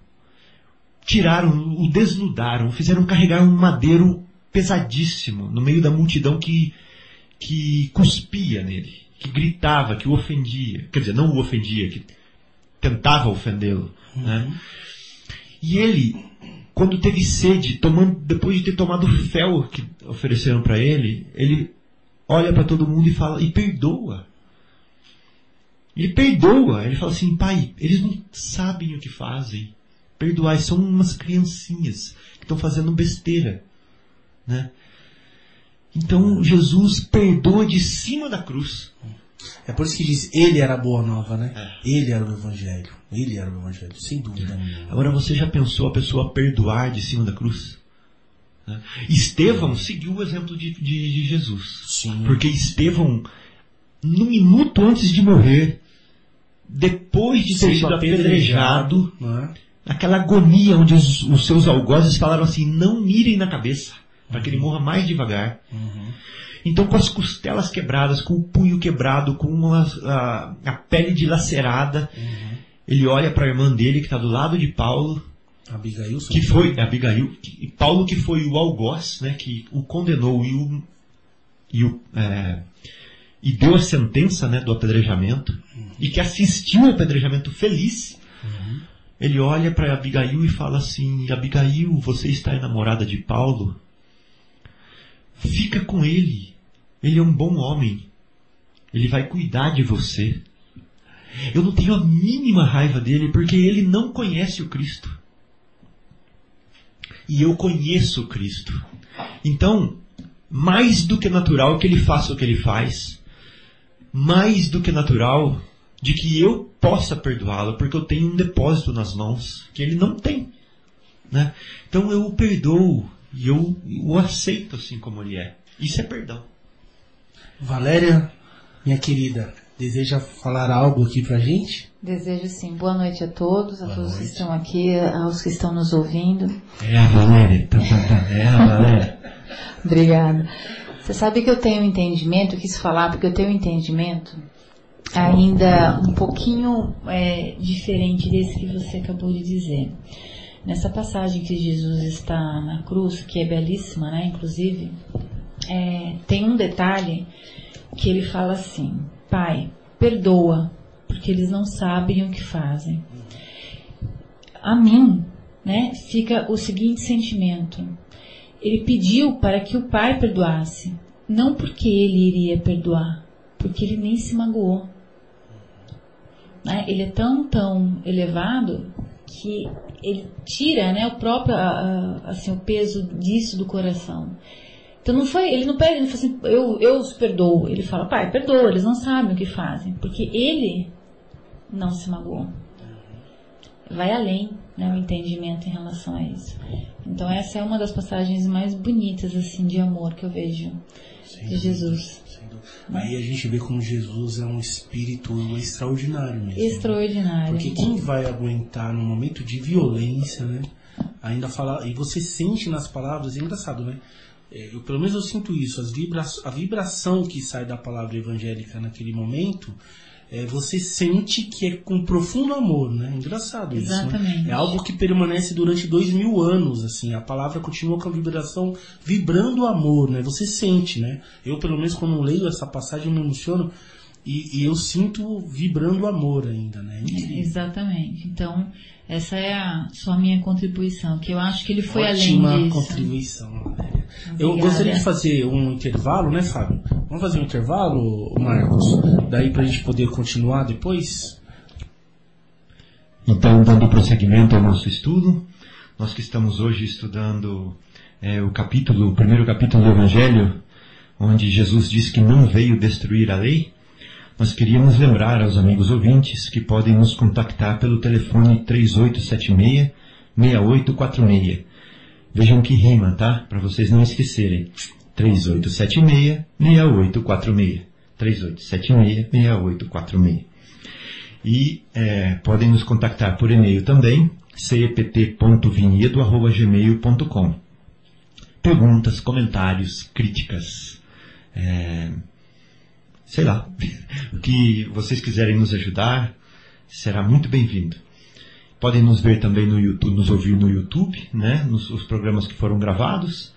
tiraram, o desnudaram, fizeram carregar um madeiro pesadíssimo no meio da multidão que, que cuspia nele, que gritava, que o ofendia, quer dizer, não o ofendia, que tentava ofendê-lo. Uhum. Né? E ele quando teve sede, tomando, depois de ter tomado o fel que ofereceram para ele, ele olha para todo mundo e fala e perdoa. Ele perdoa. Ele fala assim, pai, eles não sabem o que fazem. Perdoai, são umas criancinhas que estão fazendo besteira, né? Então Jesus perdoa de cima da cruz. É por isso que diz, ele era a boa nova, né? É. Ele era o evangelho. Ele era o evangelho, sem dúvida nenhuma. Agora você já pensou a pessoa perdoar de cima da cruz? Né? Estevão seguiu o exemplo de, de, de Jesus. Sim. Porque Estevão, no minuto antes de morrer, depois de ter sido apedrejado, né? aquela agonia onde os, os, seus algozes falaram assim: não mirem na cabeça, para que ele morra mais devagar. Uhum. Então, com as costelas quebradas, com o punho quebrado, com uma, a, a pele dilacerada, uhum. ele olha para a irmã dele que está do lado de Paulo. Abigail, que foi Abigail, que, Paulo que foi o algoz, né, que o condenou e o, e, o, é, e deu a sentença né, do apedrejamento uhum. e que assistiu ao apedrejamento feliz. Uhum. Ele olha para Abigail e fala assim: Abigail, você está enamorada de Paulo? Fica com ele. Ele é um bom homem. Ele vai cuidar de você. Eu não tenho a mínima raiva dele porque ele não conhece o Cristo. E eu conheço o Cristo. Então, mais do que natural que ele faça o que ele faz, mais do que natural de que eu possa perdoá-lo, porque eu tenho um depósito nas mãos que ele não tem. Né? Então eu o perdoo e eu o aceito assim como ele é. Isso é perdão. Valéria, minha querida, deseja falar algo aqui pra gente? Desejo sim. Boa noite a todos, a Boa todos noite. que estão aqui, aos que estão nos ouvindo. É a Valéria. Tá, tá, tá. É a Valéria. Obrigada. Você sabe que eu tenho um entendimento, eu quis falar porque eu tenho um entendimento ainda um pouquinho é, diferente desse que você acabou de dizer. Nessa passagem que Jesus está na cruz, que é belíssima, né, inclusive, é, tem um detalhe que ele fala assim: Pai, perdoa, porque eles não sabem o que fazem. A mim, né, fica o seguinte sentimento: ele pediu para que o Pai perdoasse, não porque ele iria perdoar, porque ele nem se magoou. Né? Ele é tão, tão elevado que ele tira né, o próprio assim, o peso disso do coração. Então não foi, ele não pede, ele fala assim, eu, eu os perdoo. Ele fala, pai, perdoa, eles não sabem o que fazem. Porque ele não se magoou. Vai além, né, o entendimento em relação a isso. Então essa é uma das passagens mais bonitas, assim, de amor que eu vejo de Jesus. Aí a gente vê como Jesus é um espírito extraordinário mesmo. Né? Extraordinário. Porque quem vai aguentar no momento de violência, né? Ainda falar. E você sente nas palavras, é engraçado, né? É, eu, pelo menos eu sinto isso, vibra a vibração que sai da palavra evangélica naquele momento, é, você sente que é com profundo amor, né? Engraçado Exatamente. isso. Né? É algo que permanece durante dois mil anos, assim. A palavra continua com a vibração vibrando o amor, né? Você sente, né? Eu, pelo menos, quando leio essa passagem, me emociono. e, e eu sinto vibrando amor ainda, né? É, exatamente. Então, essa é a, só a minha contribuição, que eu acho que ele foi Ótima além disso. contribuição. Valéria. Eu gostaria de fazer um intervalo, né, Fábio? Vamos fazer um intervalo, Marcos? Daí pra gente poder continuar depois? Então, dando prosseguimento ao nosso estudo, nós que estamos hoje estudando é, o capítulo, o primeiro capítulo do Evangelho, onde Jesus diz que não veio destruir a lei, nós queríamos lembrar aos amigos ouvintes que podem nos contactar pelo telefone 3876-6846. Vejam que rima, tá? Para vocês não esquecerem. 3876-6846. 3876-6846. E é, podem nos contactar por e-mail também, cept.vinhedo.gmail.com. Perguntas, comentários, críticas, é, sei lá, o que vocês quiserem nos ajudar, será muito bem-vindo. Podem nos ver também no YouTube, nos ouvir no YouTube, né, nos os programas que foram gravados,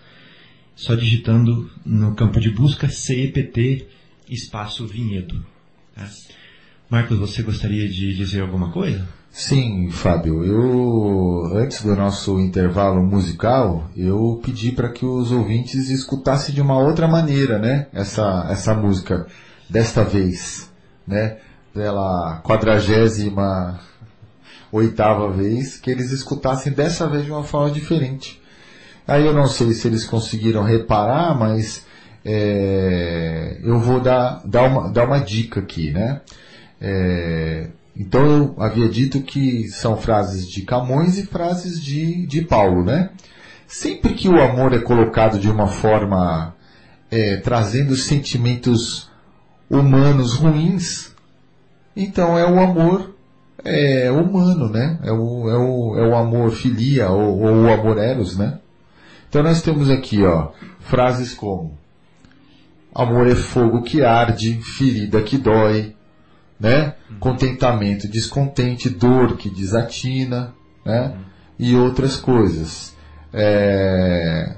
só digitando no campo de busca CEPT espaço Vinhedo. tá? Marcos, você gostaria de dizer alguma coisa? Sim, Fábio. Eu antes do nosso intervalo musical, eu pedi para que os ouvintes escutassem de uma outra maneira, né? Essa essa música desta vez, né? Pela quadragésima oitava vez, que eles escutassem dessa vez de uma forma diferente. Aí eu não sei se eles conseguiram reparar, mas é, eu vou dar, dar, uma, dar uma dica aqui, né? É, então eu havia dito que são frases de Camões e frases de, de Paulo, né? Sempre que o amor é colocado de uma forma é, trazendo sentimentos humanos ruins, então é o amor é, humano, né? É o, é o, é o amor filia ou, ou o amor eros, né? Então nós temos aqui, ó, frases como amor é fogo que arde, ferida que dói, né? Contentamento, descontente, dor que desatina, né? E outras coisas. É,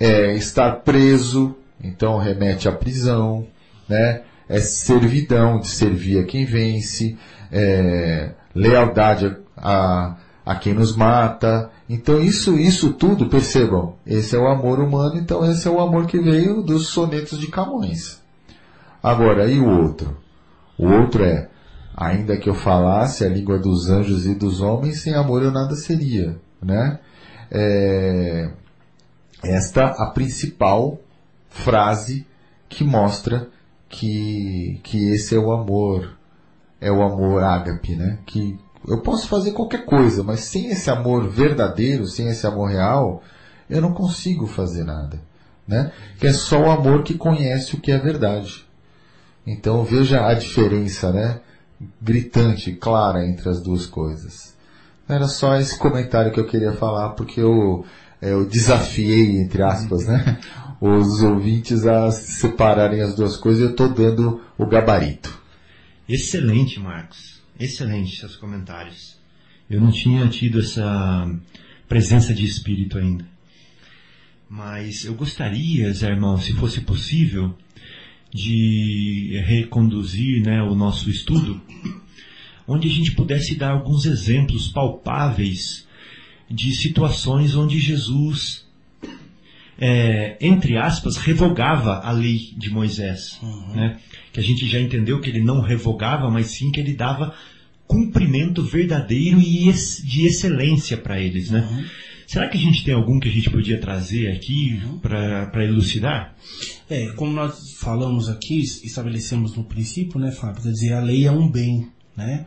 é estar preso, então remete à prisão, né? É servidão, de servir a quem vence, é, lealdade a, a quem nos mata. Então isso, isso tudo, percebam, esse é o amor humano, então esse é o amor que veio dos sonetos de Camões. Agora, e o outro? O outro é, ainda que eu falasse a língua dos anjos e dos homens, sem amor eu nada seria, né? É, esta a principal frase que mostra que, que esse é o amor, é o amor ágape, né? Que eu posso fazer qualquer coisa, mas sem esse amor verdadeiro, sem esse amor real, eu não consigo fazer nada, né? Que é só o amor que conhece o que é verdade. Então veja a diferença, né? Gritante, clara entre as duas coisas. Era só esse comentário que eu queria falar, porque eu, eu desafiei, entre aspas, né? Os ouvintes a separarem as duas coisas eu estou dando o gabarito. Excelente, Marcos. Excelente seus comentários. Eu não tinha tido essa presença de espírito ainda. Mas eu gostaria, Zé Irmão, se fosse possível, de reconduzir né, o nosso estudo, onde a gente pudesse dar alguns exemplos palpáveis de situações onde Jesus, é, entre aspas, revogava a lei de Moisés. Né? Que a gente já entendeu que ele não revogava, mas sim que ele dava cumprimento verdadeiro e de excelência para eles. Né? Será que a gente tem algum que a gente podia trazer aqui para elucidar? É, como nós falamos aqui, estabelecemos no princípio, né, Fábio? Quer dizer, a lei é um bem, né?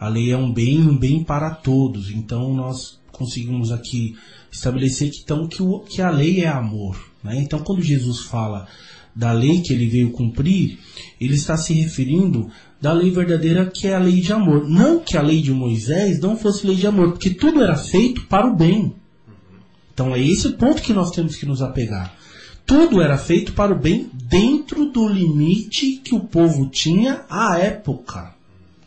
A lei é um bem, um bem para todos. Então nós conseguimos aqui estabelecer que, então, que, o, que a lei é amor. Né? Então quando Jesus fala da lei que ele veio cumprir, ele está se referindo da lei verdadeira que é a lei de amor. Não que a lei de Moisés não fosse lei de amor, porque tudo era feito para o bem. Então é esse o ponto que nós temos que nos apegar. Tudo era feito para o bem dentro do limite que o povo tinha à época.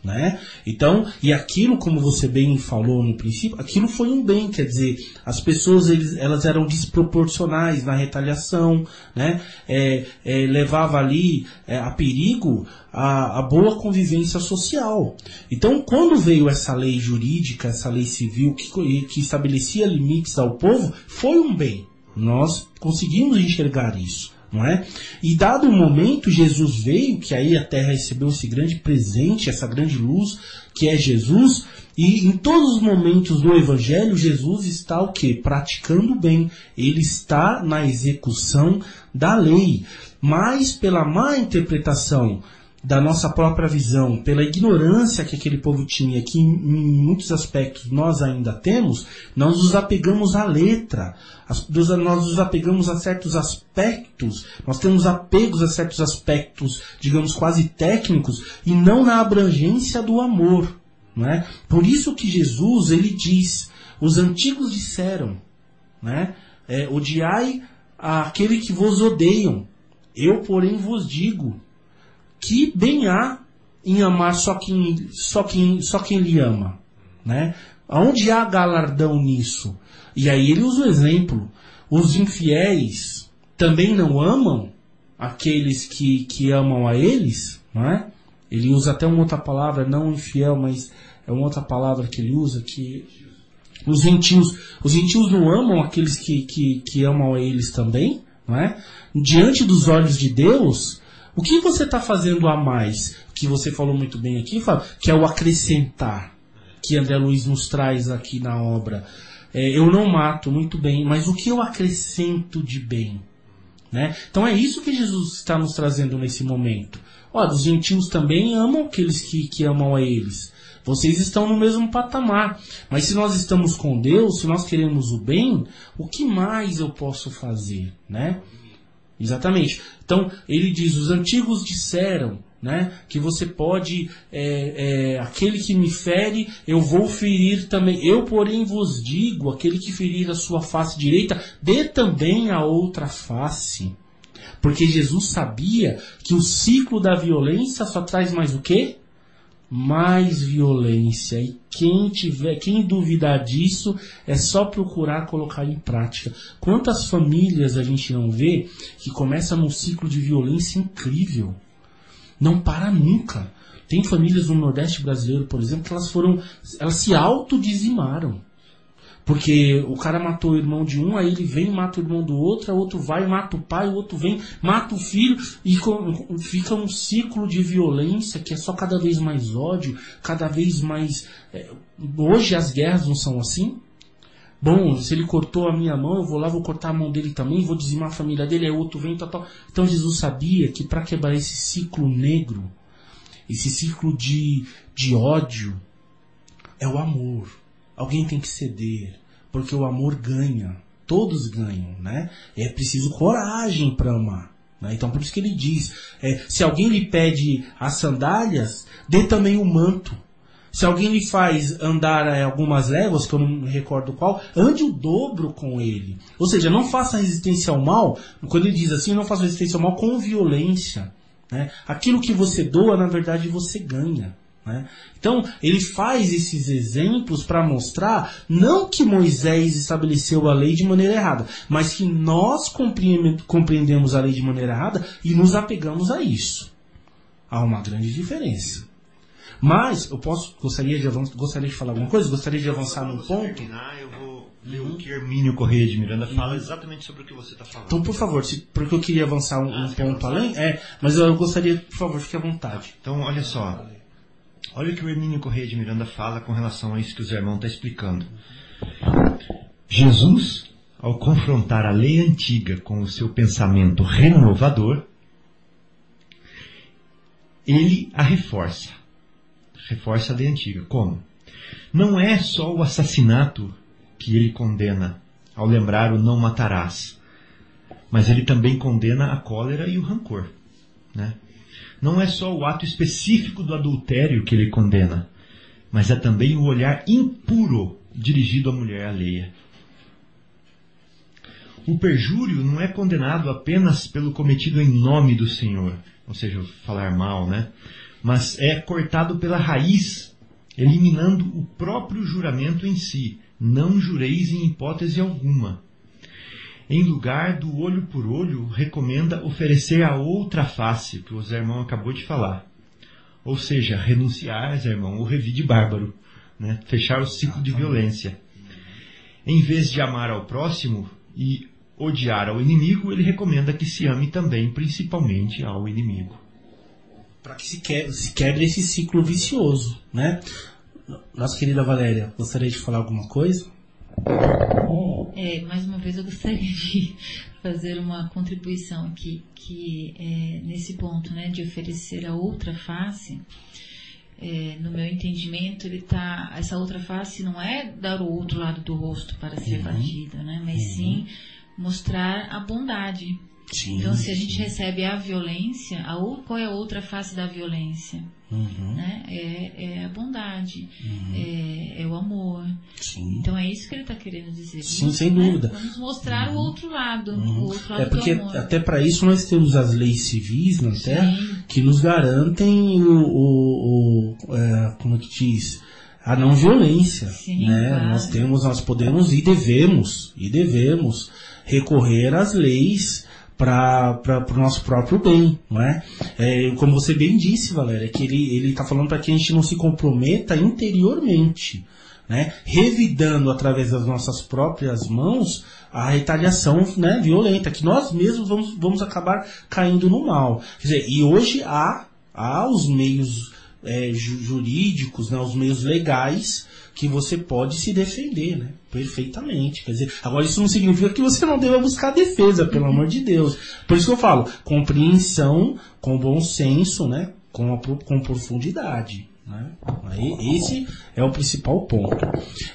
Né? Então, e aquilo, como você bem falou no princípio, aquilo foi um bem, quer dizer, as pessoas eles, elas eram desproporcionais na retaliação, né? É, é, levava ali é, a perigo a, a, boa convivência social. Então, quando veio essa lei jurídica, essa lei civil que, que estabelecia limites ao povo, foi um bem. Nós conseguimos enxergar isso não é? E dado o momento, Jesus veio, que aí a terra recebeu esse grande presente, essa grande luz, que é Jesus, e em todos os momentos do Evangelho, Jesus está o que? Praticando bem. Ele está na execução da lei. Mas pela má interpretação da nossa própria visão, pela ignorância que aquele povo tinha, que em, muitos aspectos nós ainda temos, nós nos apegamos à letra, nós nos apegamos a certos aspectos, nós temos apegos a certos aspectos, digamos, quase técnicos, e não na abrangência do amor. Não é? Por isso que Jesus ele diz, os antigos disseram, né? É, odiai aquele que vos odeiam, eu porém vos digo, que bem há em amar só quem, só quem, só quem lhe ama. Né? Onde há galardão nisso? E aí ele usa o exemplo. Os infiéis também não amam aqueles que, que amam a eles, não é? Ele usa até uma outra palavra, não infiel, mas é uma outra palavra que ele usa, que os gentios, os gentios não amam aqueles que, que, que amam a eles também, não é? Diante dos olhos de Deus, o que você está fazendo a mais? Que você falou muito bem aqui, que é o acrescentar, que André Luiz nos traz aqui na obra. É, eu não mato, muito bem, mas o que eu acrescento de bem? Né? Então é isso que Jesus está nos trazendo nesse momento. Ó, os gentios também amam aqueles que, que amam a eles. Vocês estão no mesmo patamar. Mas se nós estamos com Deus, se nós queremos o bem, o que mais eu posso fazer? Né? Exatamente. Então, ele diz: os antigos disseram né, que você pode, é, é, aquele que me fere, eu vou ferir também. Eu, porém, vos digo: aquele que ferir a sua face direita, dê também a outra face. Porque Jesus sabia que o ciclo da violência só traz mais o quê? Mais violência. E quem tiver, quem duvidar disso, é só procurar colocar em prática. Quantas famílias a gente não vê que começa num ciclo de violência incrível? Não para nunca. Tem famílias no Nordeste brasileiro, por exemplo, que elas foram, elas se autodizimaram. Porque o cara matou o irmão de um, aí ele vem, mata o irmão do outro, o outro vai, mata o pai, o outro vem, mata o filho, e fica um ciclo de violência que é só cada vez mais ódio, cada vez mais. É, hoje as guerras não são assim. Bom, se ele cortou a minha mão, eu vou lá, vou cortar a mão dele também, vou dizimar a família dele, o outro vem, tal, tal. Então Jesus sabia que para quebrar esse ciclo negro, esse ciclo de, de ódio, é o amor Alguém tem que ceder, porque o amor ganha. Todos ganham, né? É preciso coragem para amar. Né? Então por isso que ele diz: é, se alguém lhe pede as sandálias, dê também o manto. Se alguém lhe faz andar é, algumas léguas, que eu não me recordo qual, ande o dobro com ele. Ou seja, não faça resistência ao mal. Quando ele diz assim, não faça resistência ao mal com violência. Né? Aquilo que você doa, na verdade, você ganha. Né? Então, ele faz esses exemplos para mostrar não que Moisés estabeleceu a lei de maneira errada, mas que nós compreendemos a lei de maneira errada e nos apegamos a isso. Há uma grande diferença. Mas, eu posso, gostaria de, avançar, gostaria de falar alguma coisa? Gostaria de avançar num ponto? Terminar, eu vou ler o que Hermínio Correia de Miranda fala exatamente sobre o que você está falando. Então, por favor, se, porque eu queria avançar um, ah, um ponto além, é, mas eu gostaria, por favor, fique à vontade. Então, olha só. Olha o que o Hermínio Correia de Miranda fala com relação a isso que o Zé Irmão está explicando. Jesus, ao confrontar a lei antiga com o seu pensamento renovador, ele a reforça. Reforça a lei antiga. Como? Não é só o assassinato que ele condena ao lembrar o não matarás, mas ele também condena a cólera e o rancor. Né? Não é só o ato específico do adultério que ele condena, mas é também o olhar impuro dirigido à mulher alheia. O perjúrio não é condenado apenas pelo cometido em nome do Senhor, ou seja, falar mal, né? mas é cortado pela raiz, eliminando o próprio juramento em si. Não jureis em hipótese alguma. Em lugar do olho por olho, recomenda oferecer a outra face, que o Zé Irmão acabou de falar. Ou seja, renunciar, Zé Irmão, o revide bárbaro, né? fechar o ciclo de violência. Em vez de amar ao próximo e odiar ao inimigo, ele recomenda que se ame também, principalmente ao inimigo. Para que se quebre, se quebre esse ciclo vicioso, né? Nossa querida Valéria, gostaria de falar alguma coisa? É, mais uma vez eu gostaria de fazer uma contribuição aqui, que é, nesse ponto, né, de oferecer a outra face, é, no meu entendimento, ele tá, essa outra face não é dar o outro lado do rosto para ser uhum. batida, né, mas uhum. sim mostrar a bondade. Sim, então, se a gente recebe a violência, a, qual é a outra face da violência? Uhum. Né? É, é, a bondade, uhum. é, é, o amor. Sim. Então é isso que ele está querendo dizer. Sim, sem né? dúvida. Vamos mostrar uhum. o outro lado. O outro lado é porque até para isso nós temos as leis civis na Terra que nos garantem o, o, o é, como é que diz? A não violência. Sim, né? Claro. Nós temos, nós podemos e devemos, e devemos recorrer às leis para o nosso próprio bem, não é? é? Como você bem disse, Valéria, que ele ele está falando para que a gente não se comprometa interiormente, né? Revidando através das nossas próprias mãos a retaliação né, violenta, que nós mesmos vamos, vamos acabar caindo no mal. Quer dizer, e hoje há, há os meios é, jurídicos, né, os meios legais que você pode se defender, né? Perfeitamente. Quer dizer, agora isso não significa que você não deva buscar defesa, pelo amor de Deus. Por isso que eu falo, compreensão com bom senso, né? Com, a, com profundidade. Né? Aí, esse é o principal ponto.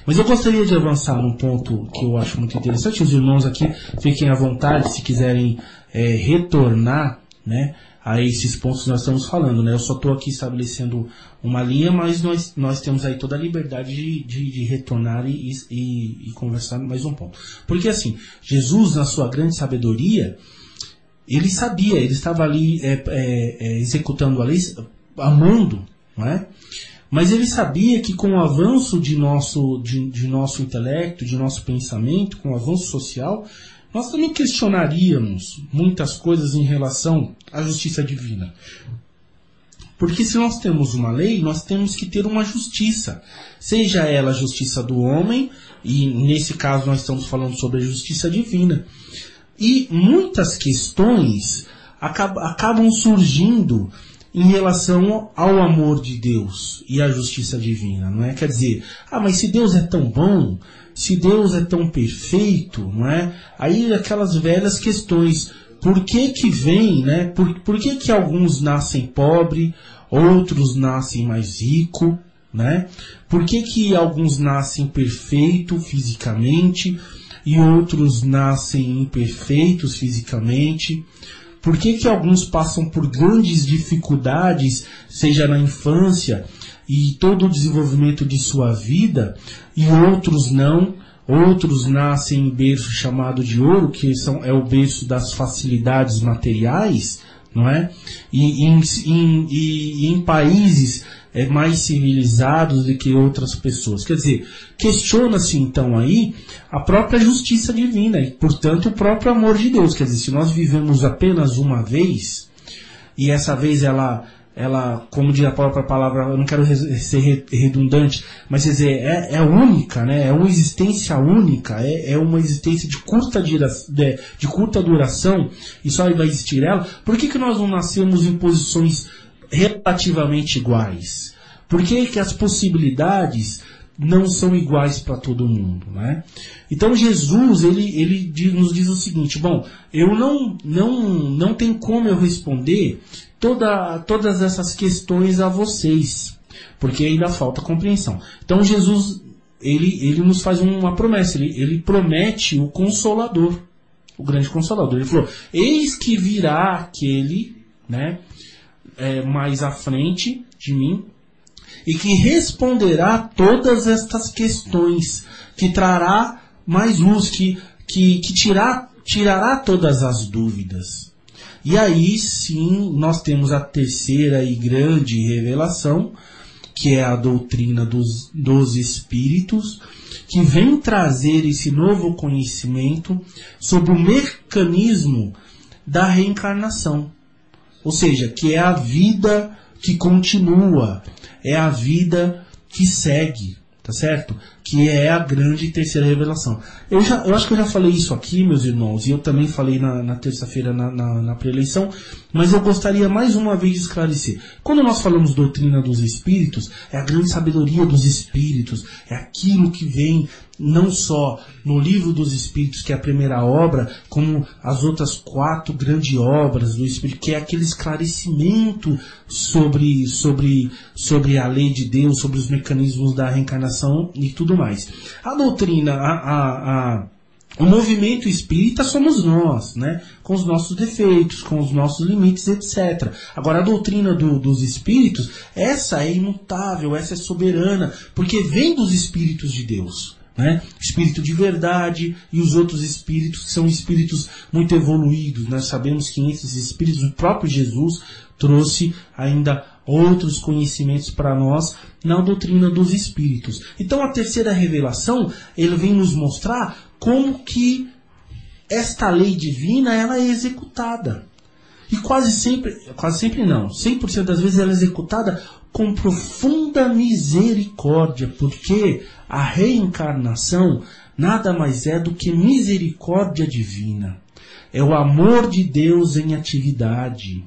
Mas eu gostaria de avançar num ponto que eu acho muito interessante. Os irmãos aqui fiquem à vontade se quiserem é, retornar, né? A esses pontos que nós estamos falando. Né? Eu só estou aqui estabelecendo uma linha, mas nós, nós temos aí toda a liberdade de, de, de retornar e, e, e, conversar mais um ponto. Porque assim, Jesus, na sua grande sabedoria, ele sabia, ele estava ali é, é, é, executando a lei, amando, não é? Mas ele sabia que com o avanço de nosso, de, de nosso intelecto, de nosso pensamento, com o avanço social, nós também questionaríamos muitas coisas em relação à justiça divina. Porque se nós temos uma lei, nós temos que ter uma justiça. Seja ela a justiça do homem, e nesse caso nós estamos falando sobre a justiça divina. E muitas questões acabam surgindo em relação ao amor de Deus e à justiça divina, não é? Quer dizer, ah, mas se Deus é tão bom, se Deus é tão perfeito, não é? Aí aquelas velhas questões, por que que vem, né? Por, por que que alguns nascem pobre, outros nascem mais rico, né? Por que que alguns nascem perfeito fisicamente e outros nascem imperfeitos fisicamente? Por que que alguns passam por grandes dificuldades, seja na infância, e todo o desenvolvimento de sua vida, e outros não. Outros nascem em berço chamado de ouro, que são, é o berço das facilidades materiais, não é? E, em, e, em países é, mais civilizados do que outras pessoas. Quer dizer, questiona-se então aí a própria justiça divina e, portanto, o próprio amor de Deus. Quer dizer, se nós vivemos apenas uma vez, e essa vez ela ela, como diz a própria palavra, eu não quero ser redundante, mas quer dizer, é, é única, né? é uma existência única, é, é uma existência de curta, de, de curta duração, e só vai existir ela. Por que, que nós não nascemos em posições relativamente iguais? Por que, que as possibilidades não são iguais para todo mundo, né? Então Jesus ele, ele nos diz o seguinte: bom, eu não não não tem como eu responder toda, todas essas questões a vocês, porque ainda falta compreensão. Então Jesus ele, ele nos faz uma promessa, ele, ele promete o consolador, o grande consolador. Ele falou: Eis que virá aquele, né, é, mais à frente de mim, e que responderá todas estas questões, que trará mais luz, que, que, que tirar, tirará todas as dúvidas. E aí sim nós temos a terceira e grande revelação, que é a doutrina dos, dos espíritos, que vem trazer esse novo conhecimento sobre o mecanismo da reencarnação. Ou seja, que é a vida que continua, é a vida que segue, tá certo? Que é a grande terceira revelação. Eu, já, eu acho que eu já falei isso aqui, meus irmãos, e eu também falei na, na terça-feira na, na, na preeleição, mas eu gostaria mais uma vez de esclarecer. Quando nós falamos doutrina dos espíritos, é a grande sabedoria dos espíritos, é aquilo que vem não só no livro dos Espíritos, que é a primeira obra, como as outras quatro grandes obras do Espírito, que é aquele esclarecimento sobre, sobre, sobre a lei de Deus, sobre os mecanismos da reencarnação e tudo mais. A doutrina, a, a, a o movimento espírita somos nós, né? com os nossos defeitos, com os nossos limites, etc. Agora, a doutrina do, dos espíritos, essa é imutável, essa é soberana, porque vem dos espíritos de Deus. Né? Espírito de verdade e os outros espíritos que são espíritos muito evoluídos. Nós sabemos que esses espíritos, o próprio Jesus trouxe ainda outros conhecimentos para nós na doutrina dos espíritos. Então a terceira revelação, ele vem nos mostrar como que esta lei divina ela é executada. E quase sempre, quase sempre não, 100% das vezes ela é executada com profunda misericórdia, porque a reencarnação nada mais é do que misericórdia divina. É o amor de Deus em atividade.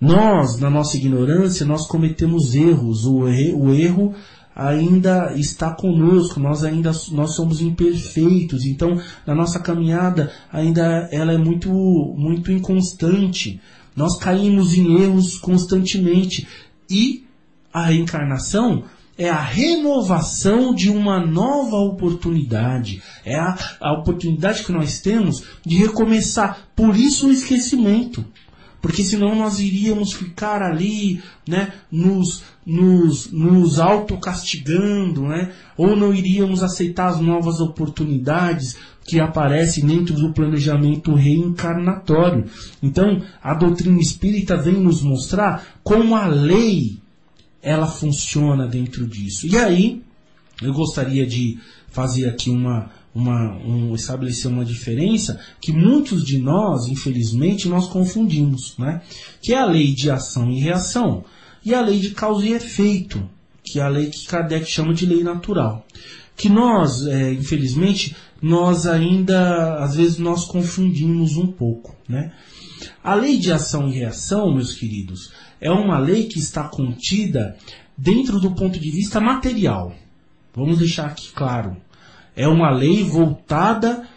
Nós, na nossa ignorância, nós cometemos erros. O, o erro ainda está conosco, nós ainda nós somos imperfeitos. Então, na nossa caminhada ainda ela é muito muito inconstante. Nós caímos em erros constantemente e a reencarnação é a renovação de uma nova oportunidade. É a, a oportunidade que nós temos de recomeçar. Por isso o esquecimento. Porque senão nós iríamos ficar ali, né, nos, nos, nos autocastigando, né, ou não iríamos aceitar as novas oportunidades que aparecem dentro do planejamento reencarnatório. Então, a doutrina espírita vem nos mostrar como a lei ela funciona dentro disso. E aí, eu gostaria de fazer aqui uma, uma um, estabelecer uma diferença que muitos de nós, infelizmente, nós confundimos, né? Que é a lei de ação e reação e a lei de causa e efeito, que é a lei que Kardec chama de lei natural. Que nós, é, infelizmente, nós ainda, às vezes, nós confundimos um pouco, né? A lei de ação e reação, meus queridos, é uma lei que está contida dentro do ponto de vista material. Vamos deixar aqui claro. É uma lei voltada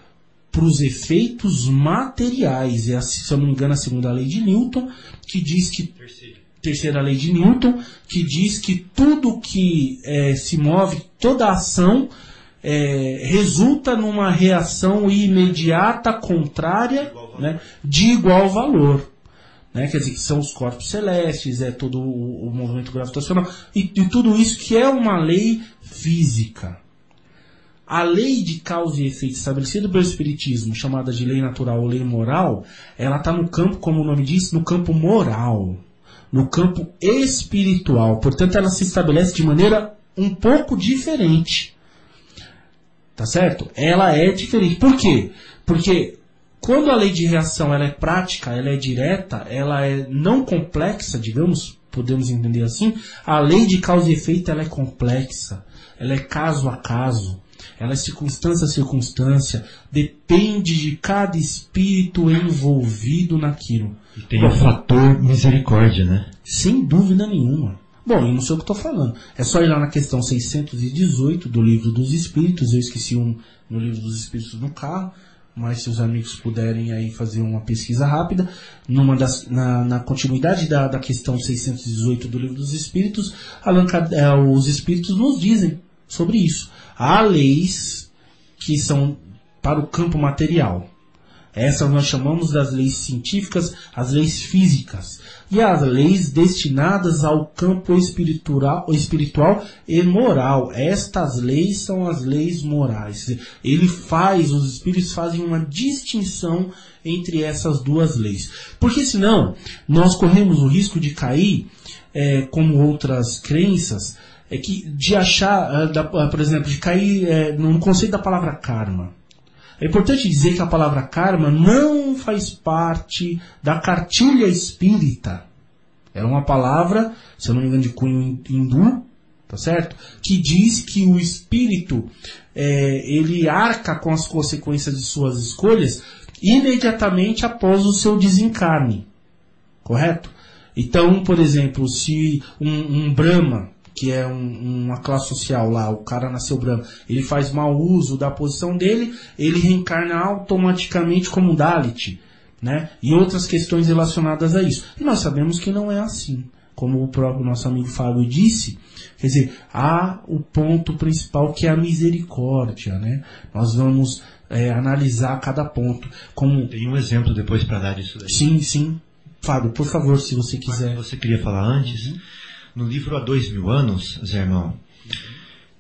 para os efeitos materiais. É, se eu não me engano, a segunda lei de Newton, que diz que. Terceira, terceira lei de Newton, que diz que tudo que é, se move, toda ação, é, resulta numa reação imediata, contrária, né, de igual valor né? Quer dizer, que são os corpos celestes, é todo o, o movimento gravitacional, e, e tudo isso que é uma lei física. A lei de causa e efeito estabelecida pelo Espiritismo, chamada de lei natural ou lei moral, ela está no campo, como o nome diz, no campo moral, no campo espiritual. Portanto, ela se estabelece de maneira um pouco diferente. Tá certo? Ela é diferente. Por quê? Porque quando a lei de reação ela é prática, ela é direta, ela é não complexa, digamos, podemos entender assim, a lei de causa e efeito ela é complexa, ela é caso a caso, ela é circunstância a circunstância, depende de cada espírito envolvido naquilo. E tem Bom, o fator misericórdia, né? Sem dúvida nenhuma. Bom, eu não sei o que estou falando. É só ir lá na questão 618 do livro dos Espíritos. Eu esqueci um no livro dos Espíritos no carro mas se os amigos puderem aí fazer uma pesquisa rápida, numa das, na, na continuidade da, da questão 618 do Livro dos Espíritos, Allan, é, os Espíritos nos dizem sobre isso. Há leis que são para o campo material. Essas nós chamamos das leis científicas, as leis físicas. E as leis destinadas ao campo espiritual, espiritual e moral. Estas leis são as leis morais. Ele faz, os espíritos fazem uma distinção entre essas duas leis. Porque senão, nós corremos o risco de cair, é, como outras crenças, é que de achar, é, da, por exemplo, de cair é, no conceito da palavra karma. É importante dizer que a palavra karma não faz parte da cartilha espírita. É uma palavra, se eu não me engano, de cunho hindu, tá certo? Que diz que o espírito é, ele arca com as consequências de suas escolhas imediatamente após o seu desencarne, correto? Então, por exemplo, se um, um Brahma que é um, uma classe social lá, o cara nasceu branco, ele faz mau uso da posição dele, ele reencarna automaticamente como um Dalit, né? E outras questões relacionadas a isso. E nós sabemos que não é assim. Como o próprio nosso amigo Fábio disse, quer dizer, há o ponto principal que é a misericórdia, né? Nós vamos é, analisar cada ponto. Como... Tem um exemplo depois para dar disso daí. Sim, sim. Fábio, por favor, se você quiser. Você queria falar antes? Uhum. No livro Há Dois Mil Anos, Zé Irmão,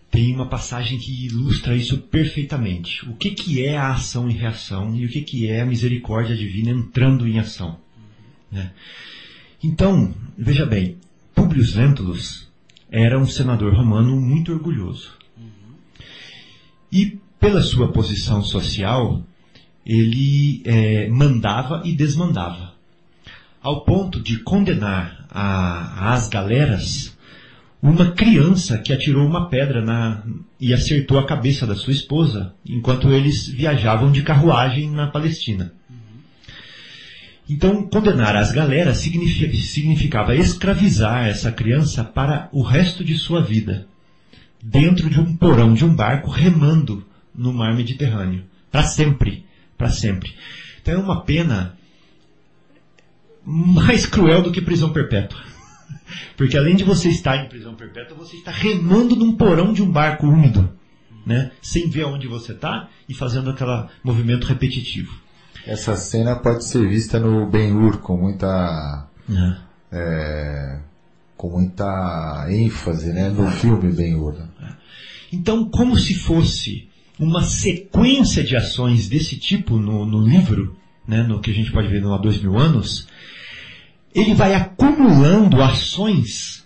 tem uma passagem que ilustra isso perfeitamente. O que, que é a ação e reação e o que, que é a misericórdia divina entrando em ação. Né? Então, veja bem, Publius Lentulus era um senador romano muito orgulhoso. E pela sua posição social, ele é, mandava e desmandava ao ponto de condenar a, as galeras uma criança que atirou uma pedra na, e acertou a cabeça da sua esposa enquanto eles viajavam de carruagem na Palestina. Então, condenar as galeras significava escravizar essa criança para o resto de sua vida, dentro de um porão de um barco remando no mar Mediterrâneo, para sempre, para sempre. Então é uma pena mais cruel do que prisão perpétua. Porque além de você estar em prisão perpétua, você está remando num porão de um barco úmido, né? sem ver aonde você está e fazendo aquele movimento repetitivo. Essa cena pode ser vista no Ben-Hur com muita é. É, com muita ênfase, né, no filme Ben-Hur. Então, como se fosse uma sequência de ações desse tipo no, no livro, né, no que a gente pode ver no Há Dois Mil Anos, ele vai acumulando ações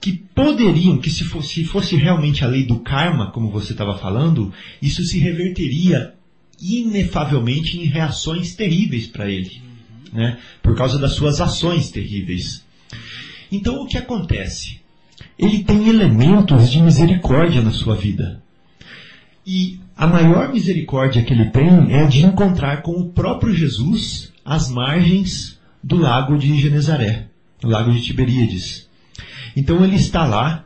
que poderiam, que se fosse, se fosse realmente a lei do karma, como você estava falando, isso se reverteria inefavelmente em reações terríveis para ele, né? por causa das suas ações terríveis. Então o que acontece? Ele tem elementos de misericórdia na sua vida. E a maior misericórdia que ele tem é de encontrar com o próprio Jesus às margens do lago de Genezaré, o lago de Tiberíades. Então ele está lá,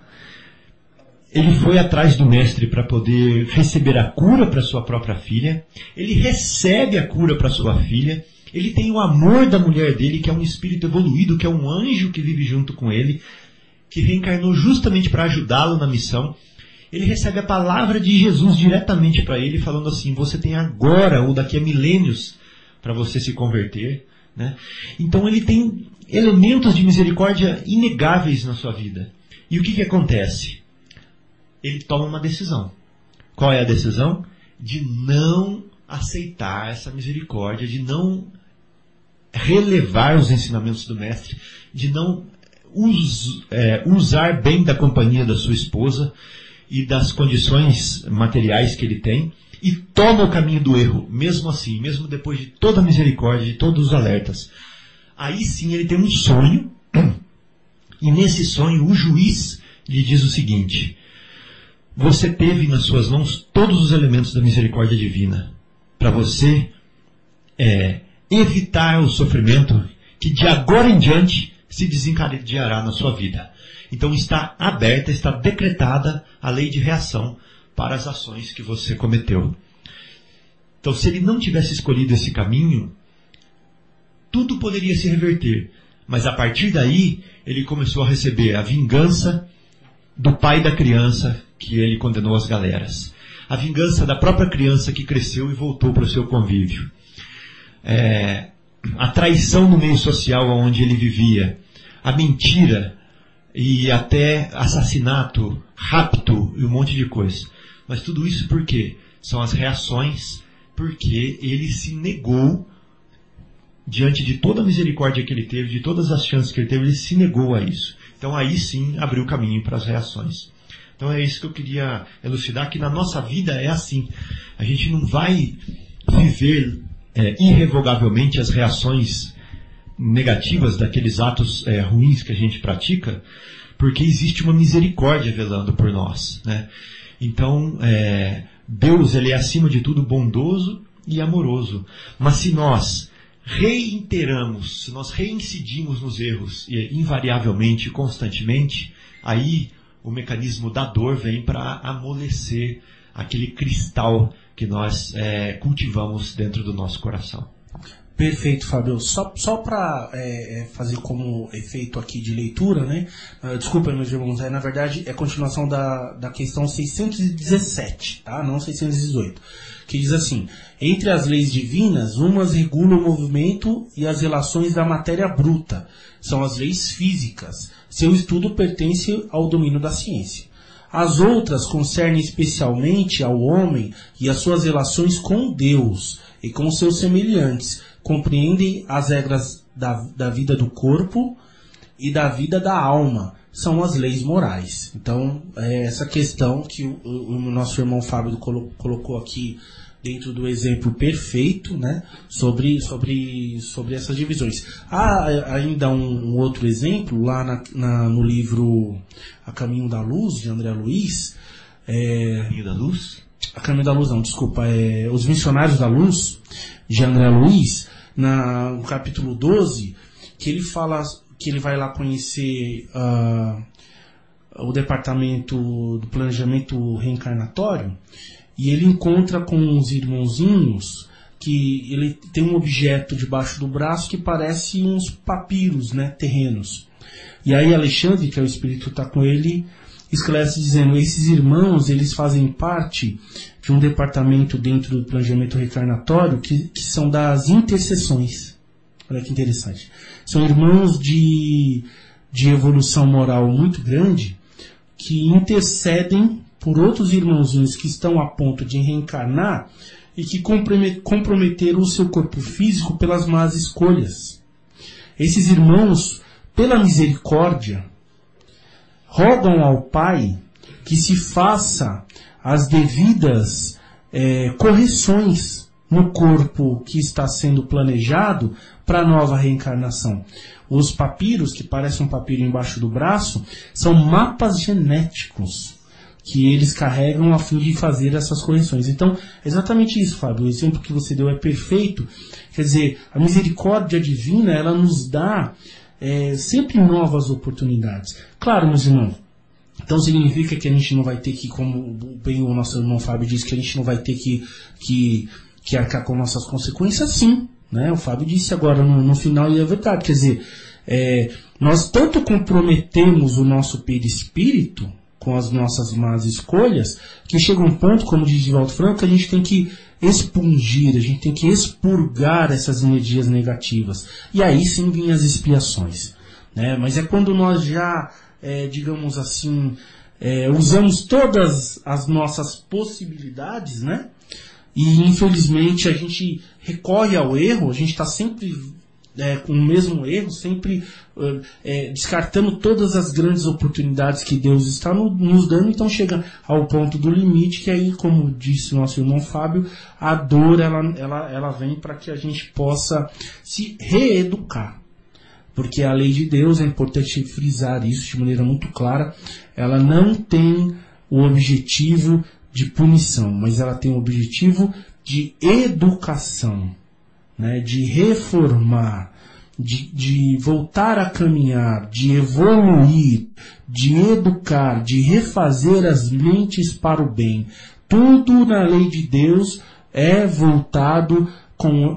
ele foi atrás do mestre para poder receber a cura para sua própria filha, ele recebe a cura para sua filha, ele tem o amor da mulher dele, que é um espírito evoluído, que é um anjo que vive junto com ele, que reencarnou justamente para ajudá-lo na missão. Ele recebe a palavra de Jesus diretamente para ele, falando assim: Você tem agora ou daqui a milênios para você se converter. Né? Então ele tem elementos de misericórdia inegáveis na sua vida. E o que, que acontece? Ele toma uma decisão. Qual é a decisão? De não aceitar essa misericórdia, de não relevar os ensinamentos do mestre, de não us, é, usar bem da companhia da sua esposa e das condições materiais que ele tem, e toma o caminho do erro, mesmo assim, mesmo depois de toda a misericórdia, de todos os alertas. Aí sim ele tem um sonho, e nesse sonho o juiz lhe diz o seguinte: Você teve nas suas mãos todos os elementos da misericórdia divina para você é, evitar o sofrimento que de agora em diante se desencadeará na sua vida. Então está aberta, está decretada a lei de reação para as ações que você cometeu. Então, se ele não tivesse escolhido esse caminho, tudo poderia se reverter. Mas a partir daí, ele começou a receber a vingança do pai da criança que ele condenou as galeras. A vingança da própria criança que cresceu e voltou para o seu convívio. é, a traição no meio social onde ele vivia, a mentira e até assassinato, rapto e um monte de coisa. Mas tudo isso por quê? São as reações porque ele se negou diante de toda a misericórdia que ele teve, de todas as chances que ele teve, ele se negou a isso. Então aí sim abriu caminho para as reações. Então é isso que eu queria elucidar, que na nossa vida é assim. A gente não vai viver é, irrevogavelmente as reações negativas daqueles atos é, ruins que a gente pratica, porque existe uma misericórdia velando por nós. Né? Então, é, Deus ele é acima de tudo bondoso e amoroso. Mas se nós reiteramos, se nós reincidimos nos erros, e invariavelmente, constantemente, aí o mecanismo da dor vem para amolecer aquele cristal que nós é, cultivamos dentro do nosso coração. Perfeito, Fábio. Só, só para é, é, fazer como efeito aqui de leitura, né? Uh, desculpa, meus irmãos, é, na verdade é continuação da, da questão 617, tá? Não 618. Que diz assim: Entre as leis divinas, umas regulam o movimento e as relações da matéria bruta. São as leis físicas. Seu estudo pertence ao domínio da ciência. As outras concernem especialmente ao homem e as suas relações com Deus e com seus semelhantes compreendem as regras da, da vida do corpo e da vida da alma. São as leis morais. Então, é essa questão que o, o nosso irmão Fábio colo, colocou aqui dentro do exemplo perfeito, né, sobre, sobre, sobre essas divisões. Há ainda um, um outro exemplo lá na, na, no livro A Caminho da Luz de André Luiz. É, Caminho da Luz? A Caminho da Luz, não, desculpa. É, Os Missionários da Luz de André Luiz na, no capítulo 12, que ele fala que ele vai lá conhecer uh, o departamento do planejamento reencarnatório e ele encontra com uns irmãozinhos que ele tem um objeto debaixo do braço que parece uns papiros, né, terrenos. E aí Alexandre, que é o espírito está com ele, esclarece dizendo: esses irmãos eles fazem parte de um departamento dentro do planejamento reencarnatório que, que são das intercessões. Olha que interessante. São irmãos de, de evolução moral muito grande que intercedem por outros irmãozinhos que estão a ponto de reencarnar e que comprometeram o seu corpo físico pelas más escolhas. Esses irmãos, pela misericórdia, rogam ao Pai que se faça as devidas é, correções no corpo que está sendo planejado para a nova reencarnação. Os papiros, que parecem um papiro embaixo do braço, são mapas genéticos que eles carregam a fim de fazer essas correções. Então, é exatamente isso, Fábio. O exemplo que você deu é perfeito. Quer dizer, a misericórdia divina, ela nos dá é, sempre novas oportunidades. Claro, meus irmãos, então significa que a gente não vai ter que, como bem o nosso irmão Fábio disse, que a gente não vai ter que, que, que arcar com nossas consequências? Sim. Né? O Fábio disse agora no, no final e é verdade. Quer dizer, é, nós tanto comprometemos o nosso perispírito com as nossas más escolhas, que chega um ponto, como diz Divaldo Franco, que a gente tem que expungir, a gente tem que expurgar essas energias negativas. E aí sim vêm as expiações. Né? Mas é quando nós já, é, digamos assim, é, usamos todas as nossas possibilidades, né? E infelizmente a gente recorre ao erro, a gente está sempre é, com o mesmo erro, sempre é, descartando todas as grandes oportunidades que Deus está no, nos dando, então chega ao ponto do limite, que aí, como disse nosso irmão Fábio, a dor ela, ela, ela vem para que a gente possa se reeducar. Porque a lei de Deus, é importante frisar isso de maneira muito clara, ela não tem o objetivo de punição, mas ela tem o objetivo de educação né, de reformar, de, de voltar a caminhar, de evoluir, de educar, de refazer as mentes para o bem. Tudo na lei de Deus é voltado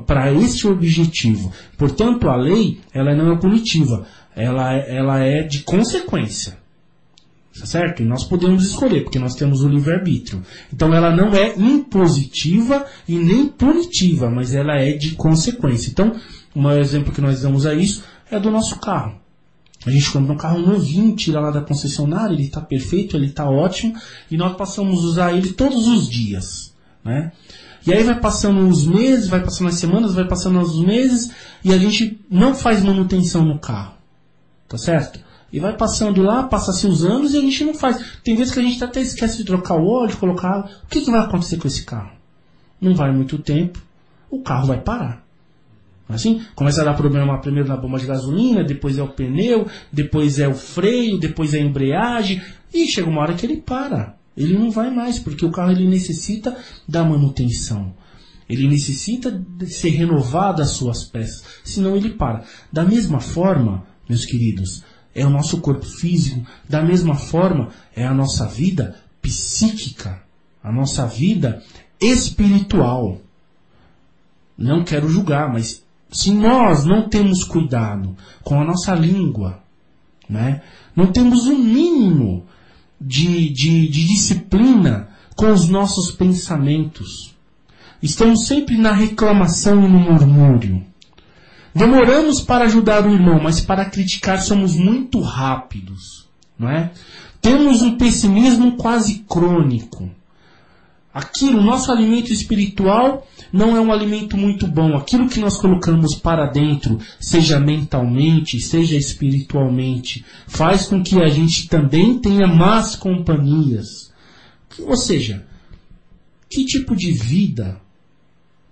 para esse objetivo. Portanto, a lei ela não é punitiva, ela, ela é de consequência. Tá certo? E nós podemos escolher, porque nós temos o livre-arbítrio. Então ela não é impositiva e nem punitiva, mas ela é de consequência. Então, um exemplo que nós damos a isso é do nosso carro. A gente compra um carro novinho, tira lá da concessionária, ele está perfeito, ele está ótimo, e nós passamos a usar ele todos os dias. Né? E aí vai passando os meses, vai passando as semanas, vai passando os meses, e a gente não faz manutenção no carro. Tá certo? E vai passando lá, passa-se os anos e a gente não faz. Tem vezes que a gente até esquece de trocar o óleo, de colocar. O que, que vai acontecer com esse carro? Não vai muito tempo, o carro vai parar. Assim, começa a dar problema primeiro na bomba de gasolina, depois é o pneu, depois é o freio, depois é a embreagem, e chega uma hora que ele para. Ele não vai mais, porque o carro ele necessita da manutenção. Ele necessita de ser renovado as suas peças, senão ele para. Da mesma forma, meus queridos, é o nosso corpo físico, da mesma forma é a nossa vida psíquica, a nossa vida espiritual. Não quero julgar, mas se nós não temos cuidado com a nossa língua, né, não temos um mínimo de, de, de disciplina com os nossos pensamentos, estamos sempre na reclamação e no murmúrio. Demoramos para ajudar o irmão, mas para criticar somos muito rápidos, não é? Temos um pessimismo quase crônico. Aquilo, nosso alimento espiritual, não é um alimento muito bom. Aquilo que nós colocamos para dentro, seja mentalmente, seja espiritualmente, faz com que a gente também tenha más companhias. Ou seja, que tipo de vida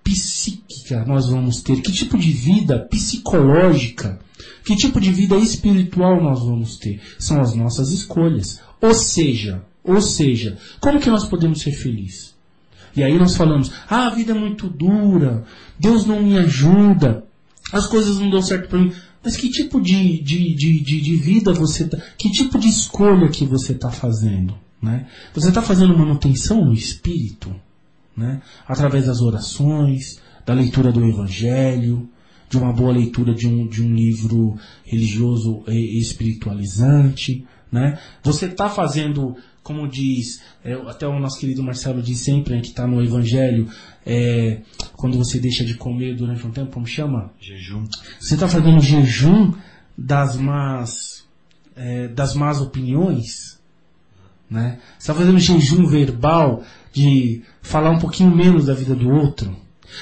psíquica nós vamos ter? Que tipo de vida psicológica? Que tipo de vida espiritual nós vamos ter? São as nossas escolhas. Ou seja, ou seja, como que nós podemos ser felizes? E aí nós falamos, ah, a vida é muito dura, Deus não me ajuda, as coisas não dão certo para mim. Mas que tipo de, de, de, de, de vida você está. Que tipo de escolha que você está fazendo? Né? Você está fazendo manutenção no espírito? Né? Através das orações, da leitura do Evangelho, de uma boa leitura de um, de um livro religioso e espiritualizante. Né? Você está fazendo, como diz, é, até o nosso querido Marcelo diz sempre, né, que está no Evangelho, é, quando você deixa de comer durante um tempo, como chama? Jejum. Você está fazendo jejum das más, é, das más opiniões? Né? Você está fazendo jejum verbal de falar um pouquinho menos da vida do outro?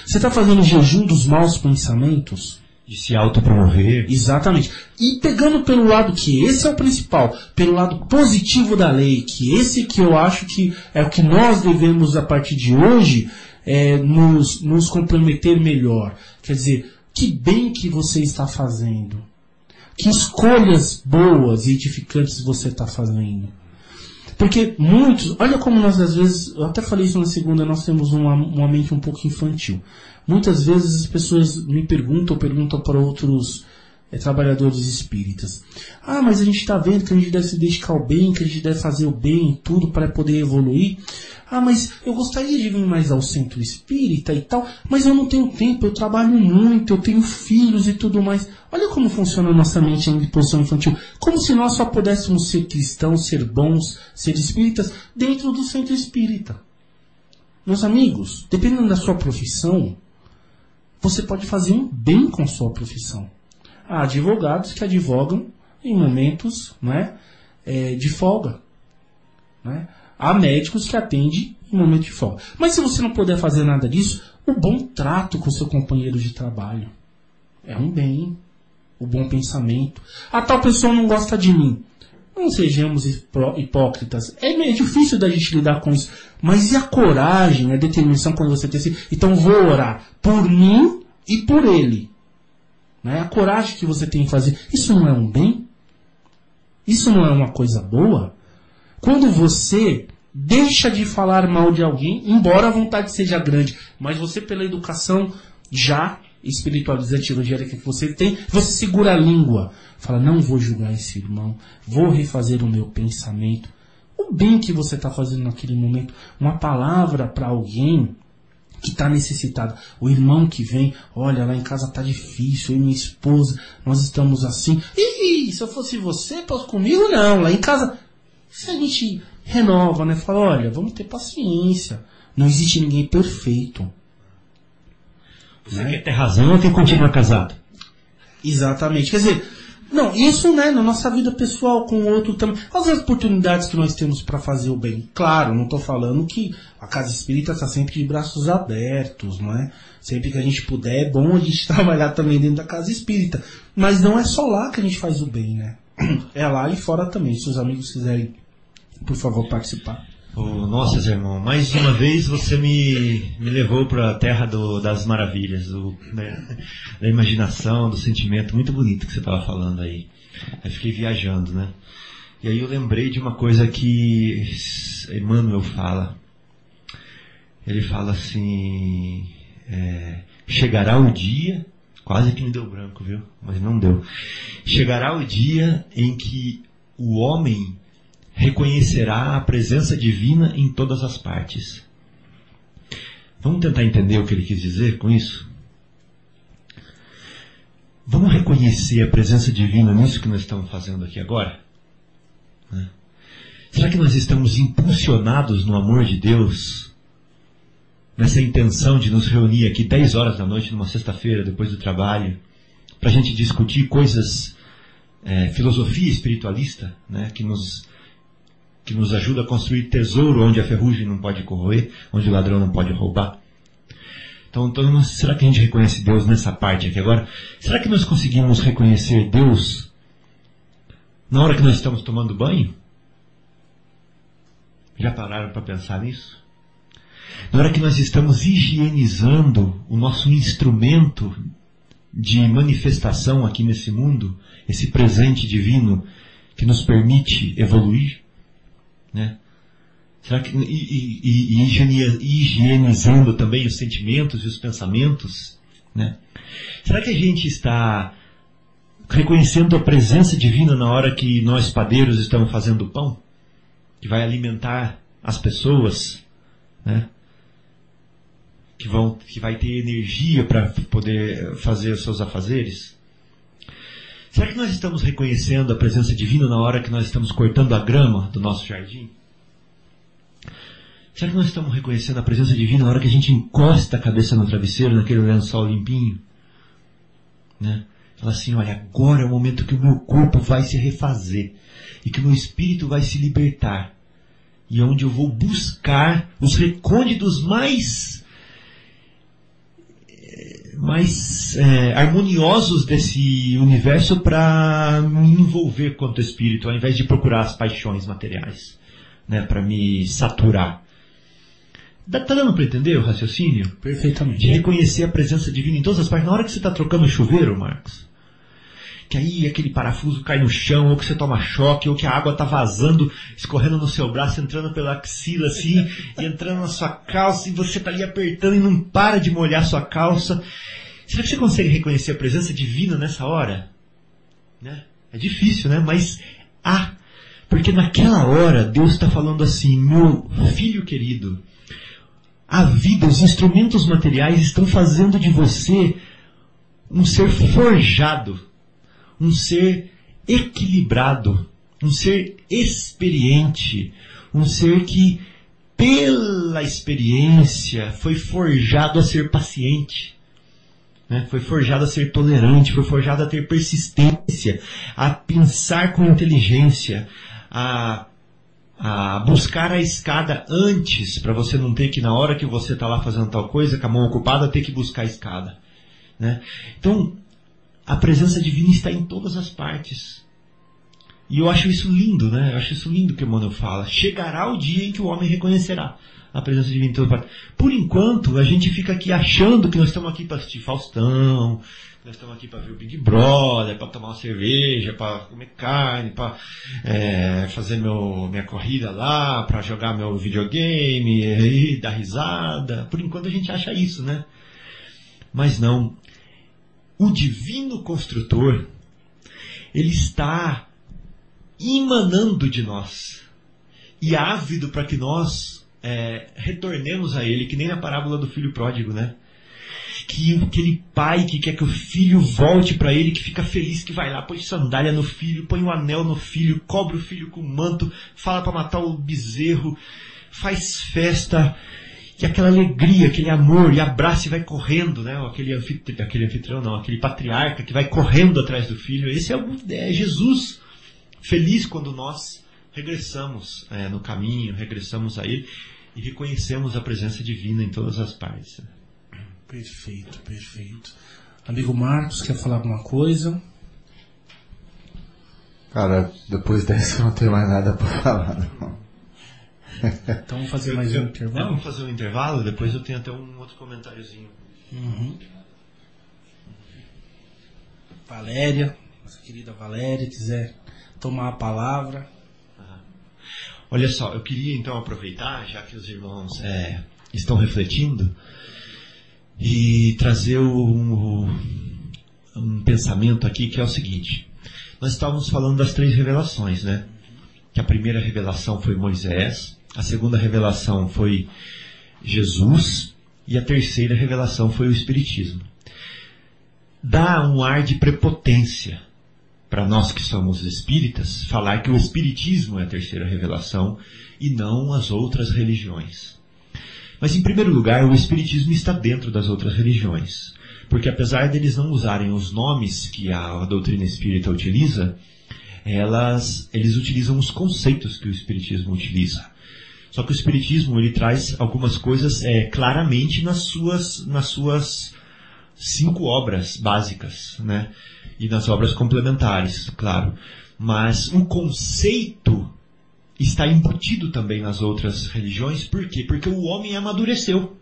Você está fazendo jejum dos maus pensamentos? De se autopromover. Exatamente. E pegando pelo lado que esse é o principal, pelo lado positivo da lei, que esse que eu acho que é o que nós devemos, a partir de hoje, é, nos, nos comprometer melhor. Quer dizer, que bem que você está fazendo. Que escolhas boas e edificantes você está fazendo. Porque muitos, olha como nós às vezes, eu até falei isso na segunda, nós temos uma, uma mente um pouco infantil. Muitas vezes as pessoas me perguntam, perguntam para outros é, trabalhadores espíritas. Ah, mas a gente está vendo que a gente deve se dedicar ao bem, que a gente deve fazer o bem tudo para poder evoluir. Ah, mas eu gostaria de vir mais ao centro espírita e tal, mas eu não tenho tempo, eu trabalho muito, eu tenho filhos e tudo mais. Olha como funciona a nossa mente em posição infantil. Como se nós só pudéssemos ser cristãos, ser bons, ser espíritas dentro do centro espírita. Meus amigos, dependendo da sua profissão, você pode fazer um bem com sua profissão. Há advogados que advogam em momentos né, é, de folga. Né? Há médicos que atendem em momento de folga. Mas se você não puder fazer nada disso, o bom trato com o seu companheiro de trabalho é um bem. O bom pensamento. A tal pessoa não gosta de mim. Não sejamos hipócritas. É meio difícil da gente lidar com isso. Mas e a coragem, a determinação quando você tem assim? Então vou orar por mim e por ele. Né? A coragem que você tem em fazer. Isso não é um bem? Isso não é uma coisa boa? Quando você deixa de falar mal de alguém, embora a vontade seja grande, mas você pela educação já espiritualizante evangélica que você tem, você segura a língua. Fala, não vou julgar esse irmão, vou refazer o meu pensamento. O bem que você está fazendo naquele momento, uma palavra para alguém que está necessitado. O irmão que vem, olha, lá em casa está difícil, eu e minha esposa, nós estamos assim. Ih, se eu fosse você, posso comigo? Não, lá em casa Se a gente renova, né? Fala, olha, vamos ter paciência. Não existe ninguém perfeito. Você né? quer ter razão ou quer continuar casado? Exatamente. Quer dizer, não, isso, né, na nossa vida pessoal, com o outro também. As oportunidades que nós temos para fazer o bem. Claro, não estou falando que a casa espírita está sempre de braços abertos, não é? Sempre que a gente puder, é bom a gente trabalhar também dentro da casa espírita. Mas não é só lá que a gente faz o bem, né? É lá e fora também. Se os amigos quiserem, por favor, participar. Oh, nossa, irmão, mais uma vez você me, me levou para a terra do, das maravilhas, do, né, da imaginação, do sentimento muito bonito que você estava falando aí. Eu fiquei viajando, né? E aí eu lembrei de uma coisa que Emmanuel fala. Ele fala assim: é, chegará o dia, quase que me deu branco, viu? Mas não deu. Chegará o dia em que o homem reconhecerá a presença divina em todas as partes. Vamos tentar entender o que ele quis dizer com isso? Vamos reconhecer a presença divina nisso que nós estamos fazendo aqui agora? Né? Será que nós estamos impulsionados no amor de Deus? Nessa intenção de nos reunir aqui 10 horas da noite, numa sexta-feira, depois do trabalho, para a gente discutir coisas, é, filosofia espiritualista, né, que nos que nos ajuda a construir tesouro onde a ferrugem não pode corroer, onde o ladrão não pode roubar. Então, então, será que a gente reconhece Deus nessa parte aqui agora? Será que nós conseguimos reconhecer Deus na hora que nós estamos tomando banho? Já pararam para pensar nisso? Na hora que nós estamos higienizando o nosso instrumento de manifestação aqui nesse mundo, esse presente divino que nos permite evoluir? Né? Será que, e, e, e, higienizando também os sentimentos e os pensamentos? Né? Será que a gente está reconhecendo a presença divina na hora que nós padeiros estamos fazendo o pão? Que vai alimentar as pessoas? Né? Que, vão, que vai ter energia para poder fazer os seus afazeres? Será que nós estamos reconhecendo a presença divina na hora que nós estamos cortando a grama do nosso jardim? Será que nós estamos reconhecendo a presença divina na hora que a gente encosta a cabeça no travesseiro, naquele lençol limpinho? Né? Fala assim, olha, agora é o momento que o meu corpo vai se refazer e que o meu espírito vai se libertar. E é onde eu vou buscar os recônditos mais mais é, harmoniosos desse universo para me envolver quanto espírito, ao invés de procurar as paixões materiais, né, para me saturar. Tá dando para entender o raciocínio? Perfeitamente. De reconhecer a presença divina em todas as partes. Na hora que você está trocando o chuveiro, Marcos, que aí aquele parafuso cai no chão, ou que você toma choque, ou que a água está vazando, escorrendo no seu braço, entrando pela axila assim, e entrando na sua calça, e você está ali apertando e não para de molhar sua calça. Será que você consegue reconhecer a presença divina nessa hora? Né? É difícil, né? Mas há. Porque naquela hora Deus está falando assim, meu filho querido, a vida, os instrumentos materiais estão fazendo de você um ser forjado, um ser equilibrado, um ser experiente, um ser que, pela experiência, foi forjado a ser paciente. Né? Foi forjado a ser tolerante, foi forjado a ter persistência, a pensar com inteligência, a, a buscar a escada antes, para você não ter que, na hora que você está lá fazendo tal coisa, com a mão ocupada, ter que buscar a escada. Né? Então, a presença divina está em todas as partes. E eu acho isso lindo, né? Eu acho isso lindo que o Emmanuel fala. Chegará o dia em que o homem reconhecerá a presença divina em todas as partes. Por enquanto, a gente fica aqui achando que nós estamos aqui para assistir Faustão, nós estamos aqui para ver o Big Brother, para tomar uma cerveja, para comer carne, para é, fazer meu, minha corrida lá, para jogar meu videogame, e dar risada. Por enquanto a gente acha isso, né? Mas não. O divino construtor, ele está emanando de nós e ávido para que nós é, retornemos a ele, que nem na parábola do filho pródigo, né? que aquele pai que quer que o filho volte para ele, que fica feliz, que vai lá, põe sandália no filho, põe um anel no filho, cobre o filho com manto, fala para matar o bezerro, faz festa, e aquela alegria, aquele amor, e abraça e vai correndo, né? Aquele, anfitrião, aquele anfitrião não, aquele patriarca que vai correndo atrás do filho. Esse é, o, é Jesus feliz quando nós regressamos é, no caminho, regressamos a Ele e reconhecemos a presença divina em todas as partes. Perfeito, perfeito. Amigo Marcos, quer falar alguma coisa? Cara, depois dessa eu não tenho mais nada para falar, não. Então vamos fazer mais um intervalo? vamos fazer um intervalo, depois eu tenho até um outro comentáriozinho. Uhum. Valéria, nossa querida Valéria, quiser tomar a palavra. Olha só, eu queria então aproveitar, já que os irmãos é, estão refletindo, e trazer um, um pensamento aqui que é o seguinte. Nós estávamos falando das três revelações, né? Que a primeira revelação foi Moisés, a segunda revelação foi Jesus e a terceira revelação foi o Espiritismo. Dá um ar de prepotência para nós que somos espíritas falar que o Espiritismo é a terceira revelação e não as outras religiões. Mas, em primeiro lugar, o Espiritismo está dentro das outras religiões. Porque, apesar deles não usarem os nomes que a doutrina espírita utiliza, elas, eles utilizam os conceitos que o Espiritismo utiliza. Só que o Espiritismo ele traz algumas coisas é, claramente nas suas, nas suas cinco obras básicas, né? E nas obras complementares, claro. Mas o conceito está embutido também nas outras religiões, por quê? Porque o homem amadureceu.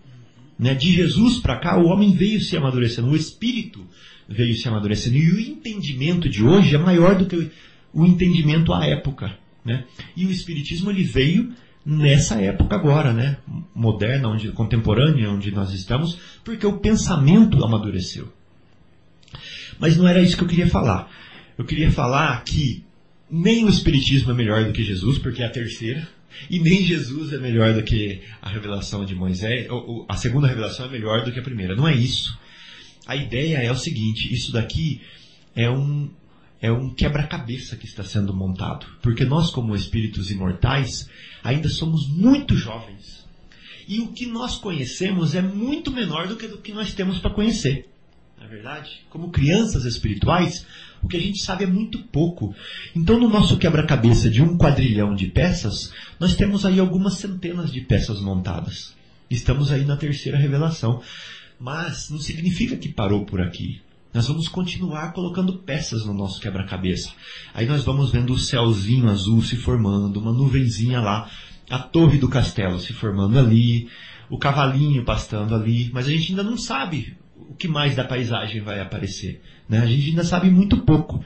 Né? De Jesus para cá, o homem veio se amadurecendo, o espírito veio se amadurecendo. E o entendimento de hoje é maior do que o entendimento à época. Né? E o espiritismo ele veio nessa época agora, né? Moderna, onde, contemporânea, onde nós estamos, porque o pensamento amadureceu. Mas não era isso que eu queria falar. Eu queria falar que nem o Espiritismo é melhor do que Jesus, porque é a terceira, e nem Jesus é melhor do que a revelação de Moisés, ou, a segunda revelação é melhor do que a primeira. Não é isso. A ideia é o seguinte: isso daqui é um, é um quebra-cabeça que está sendo montado. Porque nós, como espíritos imortais, ainda somos muito jovens. E o que nós conhecemos é muito menor do que o que nós temos para conhecer. Não é verdade? Como crianças espirituais, o que a gente sabe é muito pouco. Então, no nosso quebra-cabeça de um quadrilhão de peças, nós temos aí algumas centenas de peças montadas. Estamos aí na terceira revelação. Mas não significa que parou por aqui. Nós vamos continuar colocando peças no nosso quebra-cabeça. Aí nós vamos vendo o céuzinho azul se formando, uma nuvenzinha lá, a torre do castelo se formando ali, o cavalinho pastando ali, mas a gente ainda não sabe o que mais da paisagem vai aparecer. Né? A gente ainda sabe muito pouco.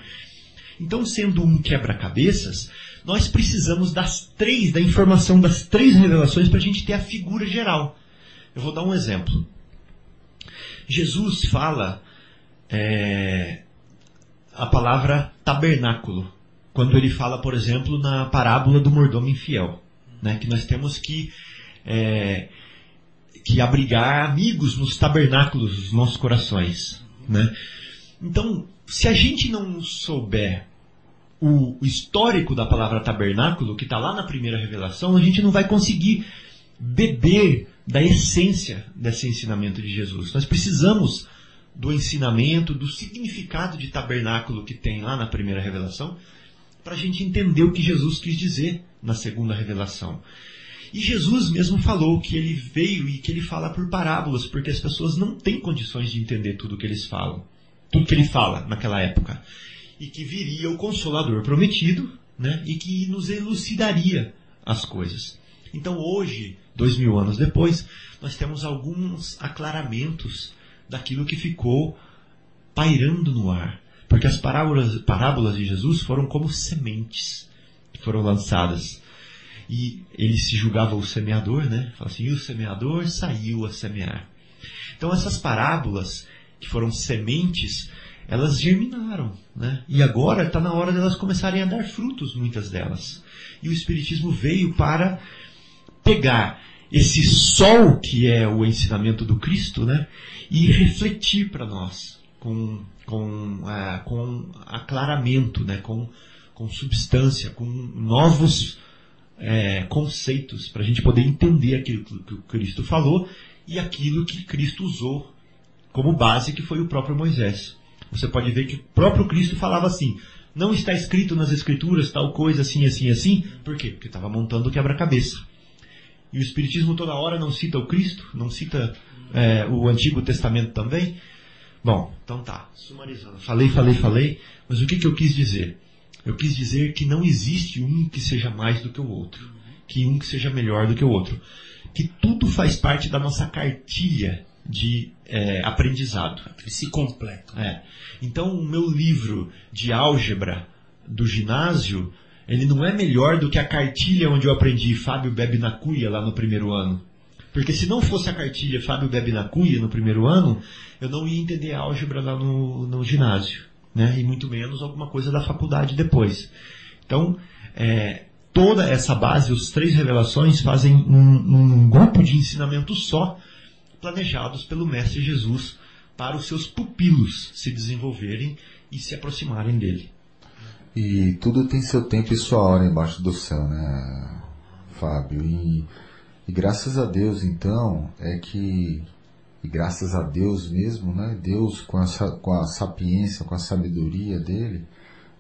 Então, sendo um quebra-cabeças, nós precisamos das três, da informação das três revelações para a gente ter a figura geral. Eu vou dar um exemplo. Jesus fala é, a palavra tabernáculo, quando ele fala, por exemplo, na parábola do mordomo infiel, né, que nós temos que, é, que abrigar amigos nos tabernáculos dos nossos corações. Né? Então, se a gente não souber o, histórico da palavra tabernáculo, que está lá na primeira revelação, a gente não vai conseguir beber da essência desse ensinamento de Jesus. Nós precisamos do ensinamento, do significado de tabernáculo que tem lá na primeira revelação, para a gente entender o que Jesus quis dizer na segunda revelação. E Jesus mesmo falou que ele veio e que ele fala por parábolas, porque as pessoas não têm condições de entender tudo que eles falam, tudo que ele fala naquela época. E que viria o Consolador prometido, né, e que nos elucidaria as coisas. Então hoje, dois mil anos depois, nós temos alguns aclaramentos daquilo que ficou pairando no ar. Porque as parábolas, parábolas de Jesus foram como sementes que foram lançadas. E ele se julgava o semeador, né? Fala assim, e o semeador saiu a semear. Então essas parábolas, que foram sementes, elas germinaram, né? E agora está na hora delas começarem a dar frutos, muitas delas. E o Espiritismo veio para pegar esse sol que é o ensinamento do Cristo, né? E refletir para nós com, com, é, com aclaramento, né? Com, com substância, com novos é, conceitos para a gente poder entender aquilo que o Cristo falou e aquilo que Cristo usou como base, que foi o próprio Moisés. Você pode ver que o próprio Cristo falava assim: não está escrito nas Escrituras tal coisa assim, assim, assim. Por quê? Porque estava montando o quebra-cabeça. E o Espiritismo toda hora não cita o Cristo, não cita é, o Antigo Testamento também. Bom, então tá, sumarizando. Falei, falei, falei, mas o que, que eu quis dizer? Eu quis dizer que não existe um que seja mais do que o outro, que um que seja melhor do que o outro. Que tudo faz parte da nossa cartilha de é, aprendizado. Se completa. É. Então, o meu livro de álgebra do ginásio, ele não é melhor do que a cartilha onde eu aprendi Fábio bebe na cuia lá no primeiro ano. Porque se não fosse a cartilha Fábio bebe na cuia no primeiro ano, eu não ia entender álgebra lá no, no ginásio. Né? E muito menos alguma coisa da faculdade depois. Então, é, toda essa base, os três revelações, fazem um, um grupo de ensinamento só planejados pelo Mestre Jesus para os seus pupilos se desenvolverem e se aproximarem dele. E tudo tem seu tempo e sua hora embaixo do céu, né, Fábio? E, e graças a Deus, então, é que e graças a Deus mesmo, né? Deus com a, com a sapiência, com a sabedoria dele,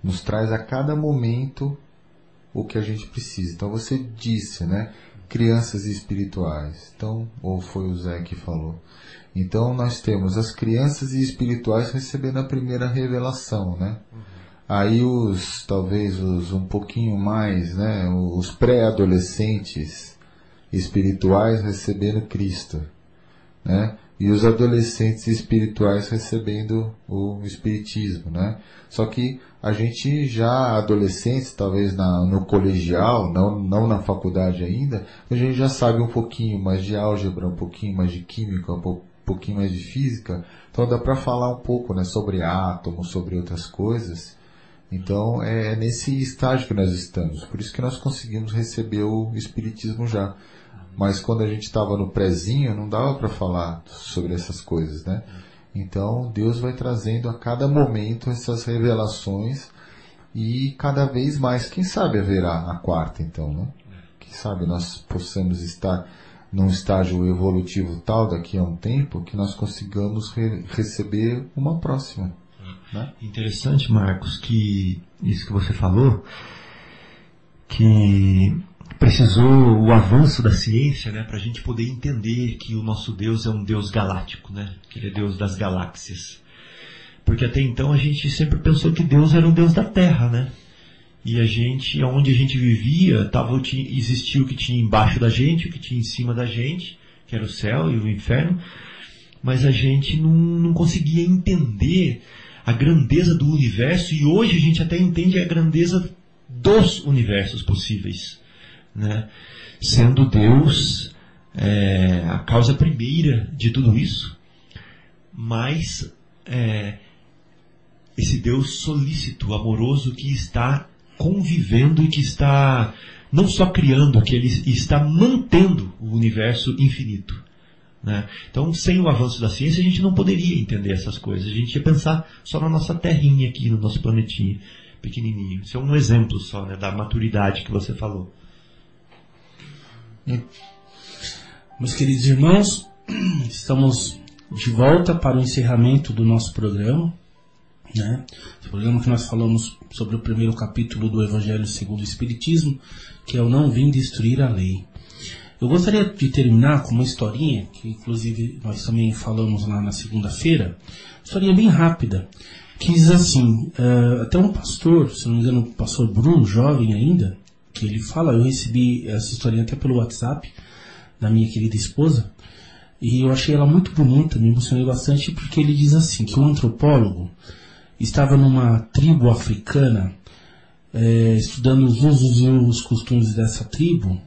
nos traz a cada momento o que a gente precisa. Então você disse, né? crianças espirituais. Então, ou foi o Zé que falou. Então nós temos as crianças espirituais recebendo a primeira revelação, né? Uhum. Aí os, talvez os um pouquinho mais, né? Os pré-adolescentes espirituais recebendo Cristo, né? e os adolescentes espirituais recebendo o espiritismo, né? Só que a gente já adolescentes, talvez na, no colegial, não, não na faculdade ainda, a gente já sabe um pouquinho mais de álgebra, um pouquinho mais de química, um pouquinho mais de física, então dá para falar um pouco, né, sobre átomos, sobre outras coisas. Então é nesse estágio que nós estamos, por isso que nós conseguimos receber o espiritismo já mas quando a gente estava no prezinho não dava para falar sobre essas coisas, né? Então Deus vai trazendo a cada momento essas revelações e cada vez mais, quem sabe haverá a quarta então, né? Quem sabe nós possamos estar num estágio evolutivo tal daqui a um tempo que nós consigamos re receber uma próxima. Né? Interessante, Marcos, que isso que você falou, que precisou o avanço da ciência né, para a gente poder entender que o nosso Deus é um Deus galáctico, né, que ele é Deus das galáxias. Porque até então a gente sempre pensou que Deus era um Deus da Terra, né? E a gente, onde a gente vivia, tava, existia o que tinha embaixo da gente, o que tinha em cima da gente, que era o céu e o inferno, mas a gente não, não conseguia entender a grandeza do universo e hoje a gente até entende a grandeza dos universos possíveis né? sendo Deus é, a causa primeira de tudo isso, mas é, esse Deus solícito, amoroso que está convivendo e que está não só criando, que ele está mantendo o universo infinito. Né? Então, sem o avanço da ciência, a gente não poderia entender essas coisas. A gente ia pensar só na nossa terrinha aqui, no nosso planetinho pequenininho. Isso é um exemplo só né, da maturidade que você falou. Meus queridos irmãos, estamos de volta para o encerramento do nosso programa. Né? Esse programa que nós falamos sobre o primeiro capítulo do Evangelho segundo o Espiritismo, que é o Não Vim Destruir a Lei. Eu gostaria de terminar com uma historinha, que inclusive nós também falamos lá na segunda-feira, historinha bem rápida, que diz assim, uh, até um pastor, se não me engano, pastor Bruno, jovem ainda, que ele fala, eu recebi essa historinha até pelo WhatsApp da minha querida esposa, e eu achei ela muito bonita, me emocionei bastante, porque ele diz assim, que um antropólogo estava numa tribo africana, é, estudando os usos e os costumes dessa tribo,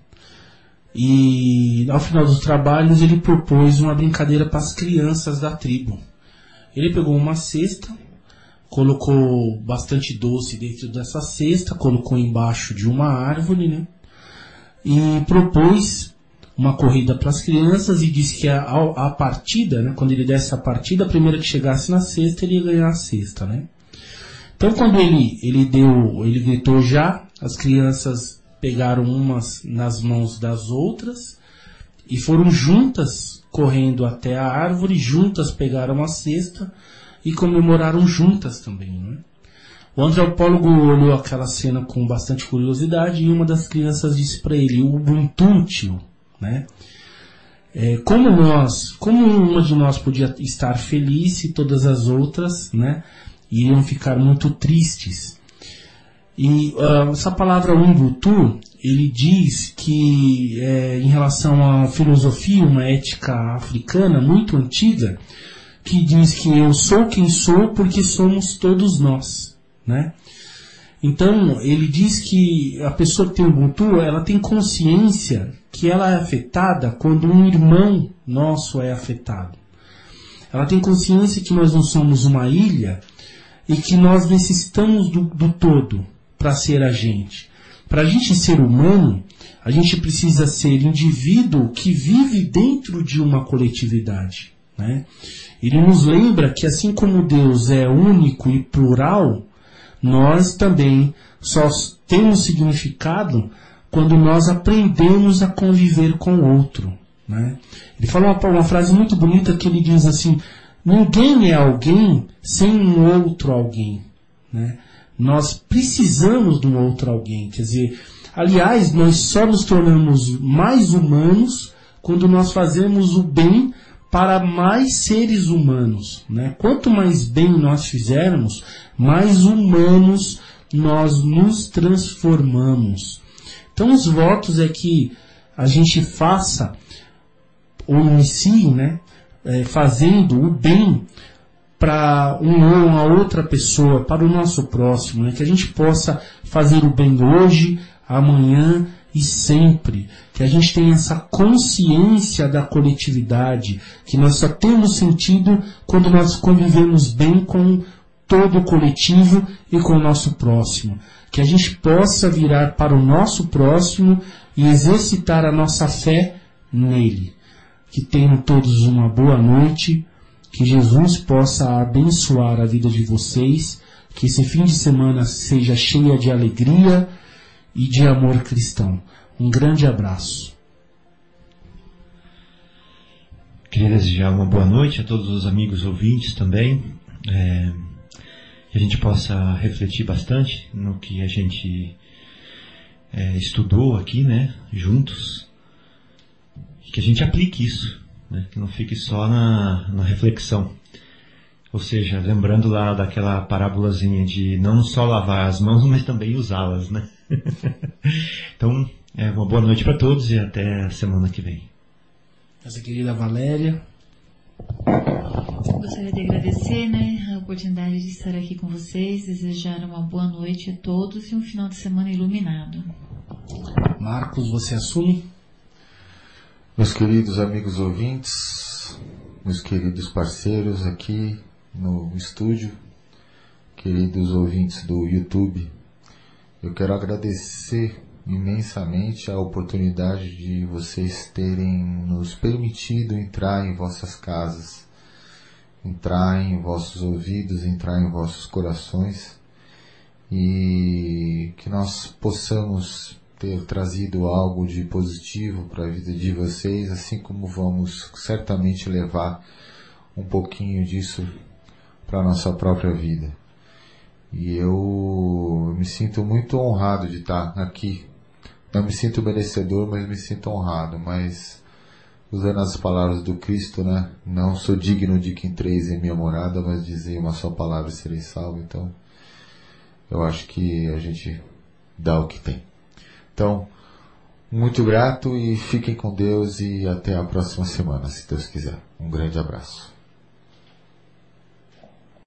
e ao final dos trabalhos ele propôs uma brincadeira para as crianças da tribo. Ele pegou uma cesta, colocou bastante doce dentro dessa cesta, colocou embaixo de uma árvore, né? E propôs uma corrida para as crianças e disse que a, a, partida, né, quando ele desse a partida, a primeira que chegasse na sexta, ele ia ganhar a sexta, né? Então quando ele, ele deu, ele gritou já, as crianças pegaram umas nas mãos das outras e foram juntas correndo até a árvore, juntas pegaram a cesta e comemoraram juntas também, né? O antropólogo olhou aquela cena com bastante curiosidade e uma das crianças disse para ele, Ubuntu, tio, né? É, como nós, como uma de nós podia estar feliz e todas as outras, né, iriam ficar muito tristes. E uh, essa palavra Ubuntu, ele diz que é, em relação à filosofia, uma ética africana muito antiga, que diz que eu sou quem sou porque somos todos nós, né? Então, ele diz que a pessoa que tem Ubuntu, ela tem consciência que ela é afetada quando um irmão nosso é afetado. Ela tem consciência que nós não somos uma ilha e que nós necessitamos do, do todo para ser a gente. Para a gente ser humano, a gente precisa ser indivíduo que vive dentro de uma coletividade. Né? Ele nos lembra que assim como Deus é único e plural, nós também só temos significado quando nós aprendemos a conviver com o outro. Né? Ele fala uma, uma frase muito bonita que ele diz assim: ninguém é alguém sem um outro alguém. Né? Nós precisamos de um outro alguém. Quer dizer, aliás, nós só nos tornamos mais humanos quando nós fazemos o bem para mais seres humanos. Né? Quanto mais bem nós fizermos, mais humanos nós nos transformamos. Então, os votos é que a gente faça, ou inicie, né, é, fazendo o bem para uma outra pessoa, para o nosso próximo, né, que a gente possa fazer o bem hoje, amanhã e sempre. Que a gente tenha essa consciência da coletividade, que nós só temos sentido quando nós convivemos bem com todo o coletivo e com o nosso próximo. Que a gente possa virar para o nosso próximo e exercitar a nossa fé nele. Que tenham todos uma boa noite, que Jesus possa abençoar a vida de vocês, que esse fim de semana seja cheia de alegria e de amor cristão. Um grande abraço. Queria desejar uma boa noite a todos os amigos ouvintes também. É, que a gente possa refletir bastante no que a gente é, estudou aqui, né, juntos. Que a gente aplique isso, né, que não fique só na, na reflexão. Ou seja, lembrando lá daquela parábolazinha de não só lavar as mãos, mas também usá-las, né? então, é, uma boa noite para todos e até a semana que vem. Essa querida Valéria. Gostaria de agradecer né, a oportunidade de estar aqui com vocês, desejar uma boa noite a todos e um final de semana iluminado. Marcos, você assume? Meus queridos amigos ouvintes, meus queridos parceiros aqui no estúdio, queridos ouvintes do YouTube, eu quero agradecer imensamente a oportunidade de vocês terem nos permitido entrar em vossas casas, entrar em vossos ouvidos, entrar em vossos corações e que nós possamos ter trazido algo de positivo para a vida de vocês, assim como vamos certamente levar um pouquinho disso para a nossa própria vida. E eu me sinto muito honrado de estar aqui. Não me sinto merecedor, mas me sinto honrado. Mas, usando as palavras do Cristo, né? Não sou digno de que entreis em minha morada, mas dizei uma só palavra e serei salvo. Então, eu acho que a gente dá o que tem. Então, muito grato e fiquem com Deus e até a próxima semana, se Deus quiser. Um grande abraço.